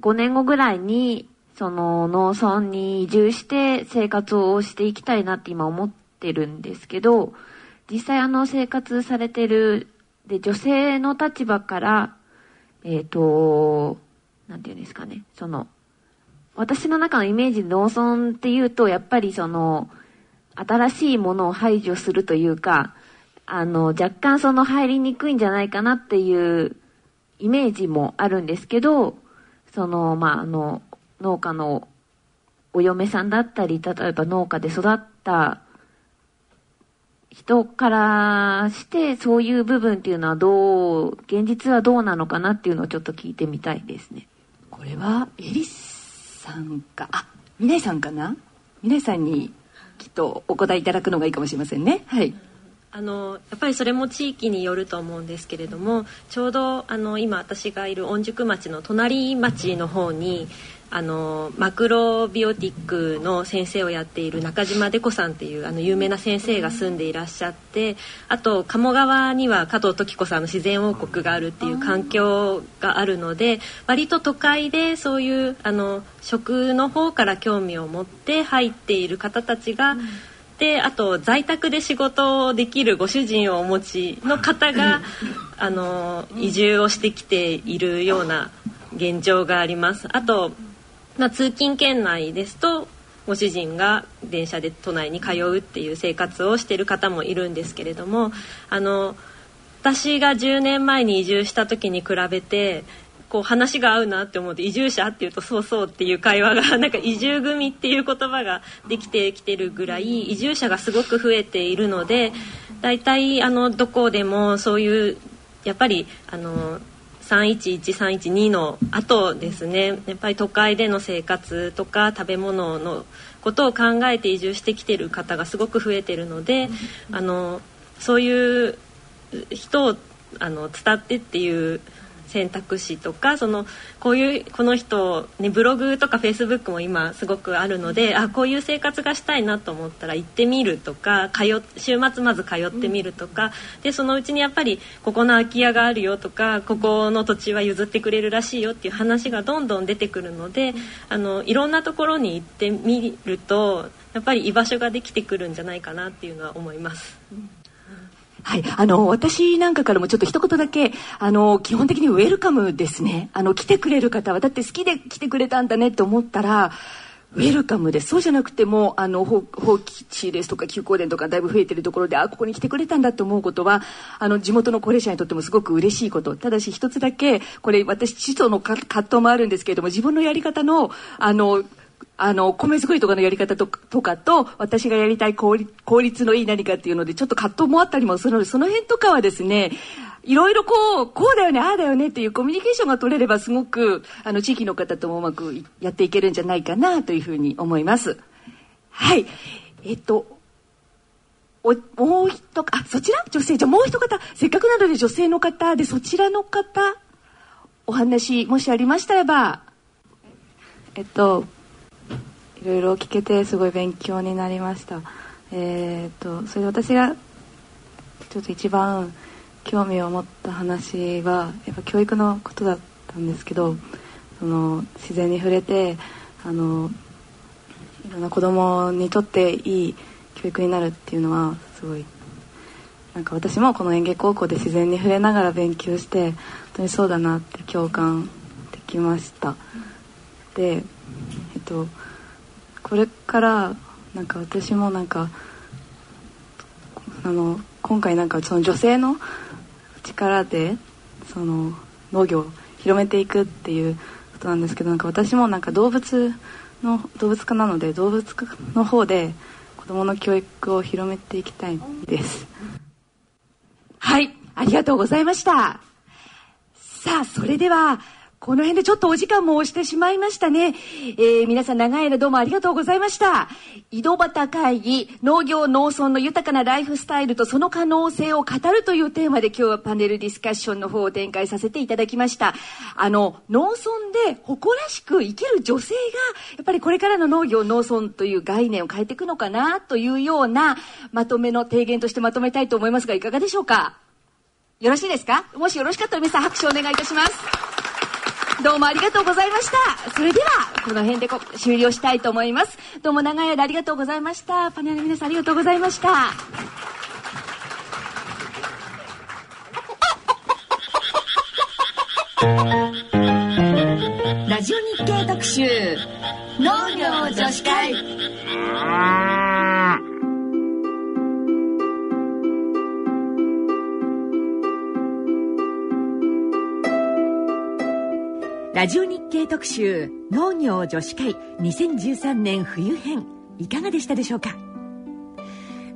5年後ぐらいにその農村に移住して生活をしていきたいなって今思ってるんですけど実際あの生活されてるで女性の立場からえっ、となんていうんですかね。その私の中のイメージで農村っていうとやっぱりその新しいものを排除するというかあの若干その入りにくいんじゃないかなっていうイメージもあるんですけどそのまああの農家のお嫁さんだったり例えば農家で育った人からしてそういう部分っていうのはどう現実はどうなのかなっていうのをちょっと聞いてみたいですね。これはエリさんか。あ皆さんかな？皆さんにきっとお答えいただくのがいいかもしれませんね。はい。あのやっぱりそれも地域によると思うんですけれどもちょうどあの今私がいる御宿町の隣町の方にあのマクロビオティックの先生をやっている中島デコさんっていうあの有名な先生が住んでいらっしゃってあと鴨川には加藤時子さんの自然王国があるっていう環境があるので割と都会でそういうあの食の方から興味を持って入っている方たちが、であと在宅で仕事をできるご主人をお持ちの方があの移住をしてきているような現状があります。あとまあ、通勤圏内ですとご主人が電車で都内に通うっていう生活をしている方もいるんですけれどもあの私が10年前に移住した時に比べてこう話が合うなって思って移住者っていうとそうそうっていう会話が なんか移住組っていう言葉ができてきてるぐらい移住者がすごく増えているので大体あのどこでもそういうやっぱりあの311312の後ですね。やっぱり都会での生活とか食べ物のことを考えて移住してきてる方がすごく増えてるのであのそういう人をあの伝ってっていう選択肢とかそのこういうこの人、ね、ブログとかフェイスブックも今すごくあるのであこういう生活がしたいなと思ったら行ってみるとか通週末まず通ってみるとか、でそのうちにやっぱりここの空き家があるよとかここの土地は譲ってくれるらしいよっていう話がどんどん出てくるのであのいろんなところに行ってみるとやっぱり居場所ができてくるんじゃないかなっていうのは思います。はい。あの、私なんかからもちょっと一言だけ、あの、基本的にウェルカムですね。あの、来てくれる方は、だって好きで来てくれたんだねって思ったら、ウェルカムです。そうじゃなくても、あの、放棄地ですとか、休耕田とかだいぶ増えてるところで、あ、ここに来てくれたんだと思うことは、あの、地元の高齢者にとってもすごく嬉しいこと。ただし一つだけ、これ私、地層の葛藤もあるんですけれども、自分のやり方の、あの、あの、米作りとかのやり方とかと、私がやりたい効率のいい何かっていうので、ちょっと葛藤もあったりもするので、その辺とかはですね、いろいろこう、こうだよね、ああだよねっていうコミュニケーションが取れればすごく、あの、地域の方ともうまくやっていけるんじゃないかなというふうに思います。はい。えっと、お、もう一方、あ、そちら？女性。じゃもう一方、せっかくなので女性の方で、そちらの方、お話、もしありましたらば。えっと、いろいろ聞けてすごい勉強になりました。えー、っとそれで私がちょっと一番興味を持った話はやっぱ教育のことだったんですけどその自然に触れてあのいろんな子供にとっていい教育になるっていうのはすごいなんか私もこの園芸高校で自然に触れながら勉強して本当にそうだなって共感できました。でえっとこれからなんか私もなんかあの今回なんかその女性の力でその農業を広めていくっていうことなんですけどなんか私もなんか動物の動物科なので動物科の方で子どもの教育を広めていきたいです。はいありがとうございました。さあそれではこの辺でちょっとお時間も押してしまいましたね。えー、皆さん長い間どうもありがとうございました。井戸端会議、農業農村の豊かなライフスタイルとその可能性を語るというテーマで今日はパネルディスカッションの方を展開させていただきました。あの、農村で誇らしく生きる女性が、やっぱりこれからの農業農村という概念を変えていくのかなというようなまとめの提言としてまとめたいと思いますが、いかがでしょうか？よろしいですか？もしよろしかったら皆さん拍手をお願いいたします。どうもありがとうございました。それでは、この辺で終了したいと思います。どうも長い間ありがとうございました。パネルの皆さんありがとうございました。ラジオ日経特集農業女子会ラジオ日経特集農業女子会2013年冬編いかがでしたでしょうか？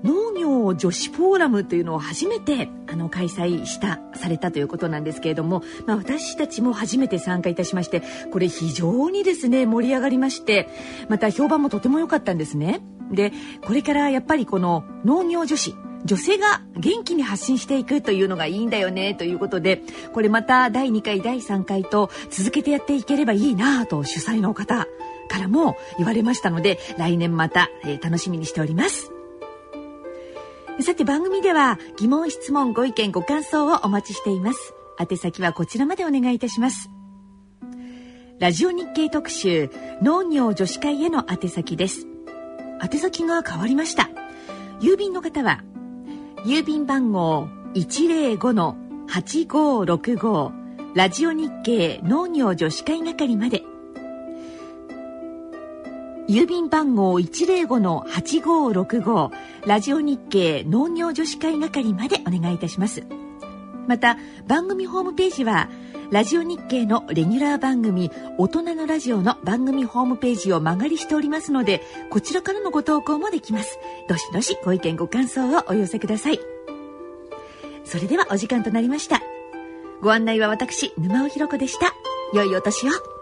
農業女子フォーラムというのを初めてあの開催したされたということなんですけれども、まあ、私たちも初めて参加いたしましてこれ非常にですね盛り上がりましてまた評判もとても良かったんですね。でこれからやっぱりこの農業女子女性が元気に発信していくというのがいいんだよねということでこれまた第2回第3回と続けてやっていければいいなと主催の方からも言われましたので来年また、えー、楽しみにしております。さて番組では疑問質問ご意見ご感想をお待ちしています。宛先はこちらまでお願いいたします。ラジオ日経特集農業女子会への宛先です。宛先が変わりました。郵便の方は郵便番号105-8565ラジオ日経農業女子会係まで。郵便番号105-8565ラジオ日経農業女子会係までお願いいたします。また番組ホームページはラジオ日経のレギュラー番組大人のラジオの番組ホームページを間借りしておりますのでこちらからのご投稿もできます。どしどしご意見ご感想をお寄せください。それではお時間となりました。ご案内は私沼尾ひろ子でした。良いお年を。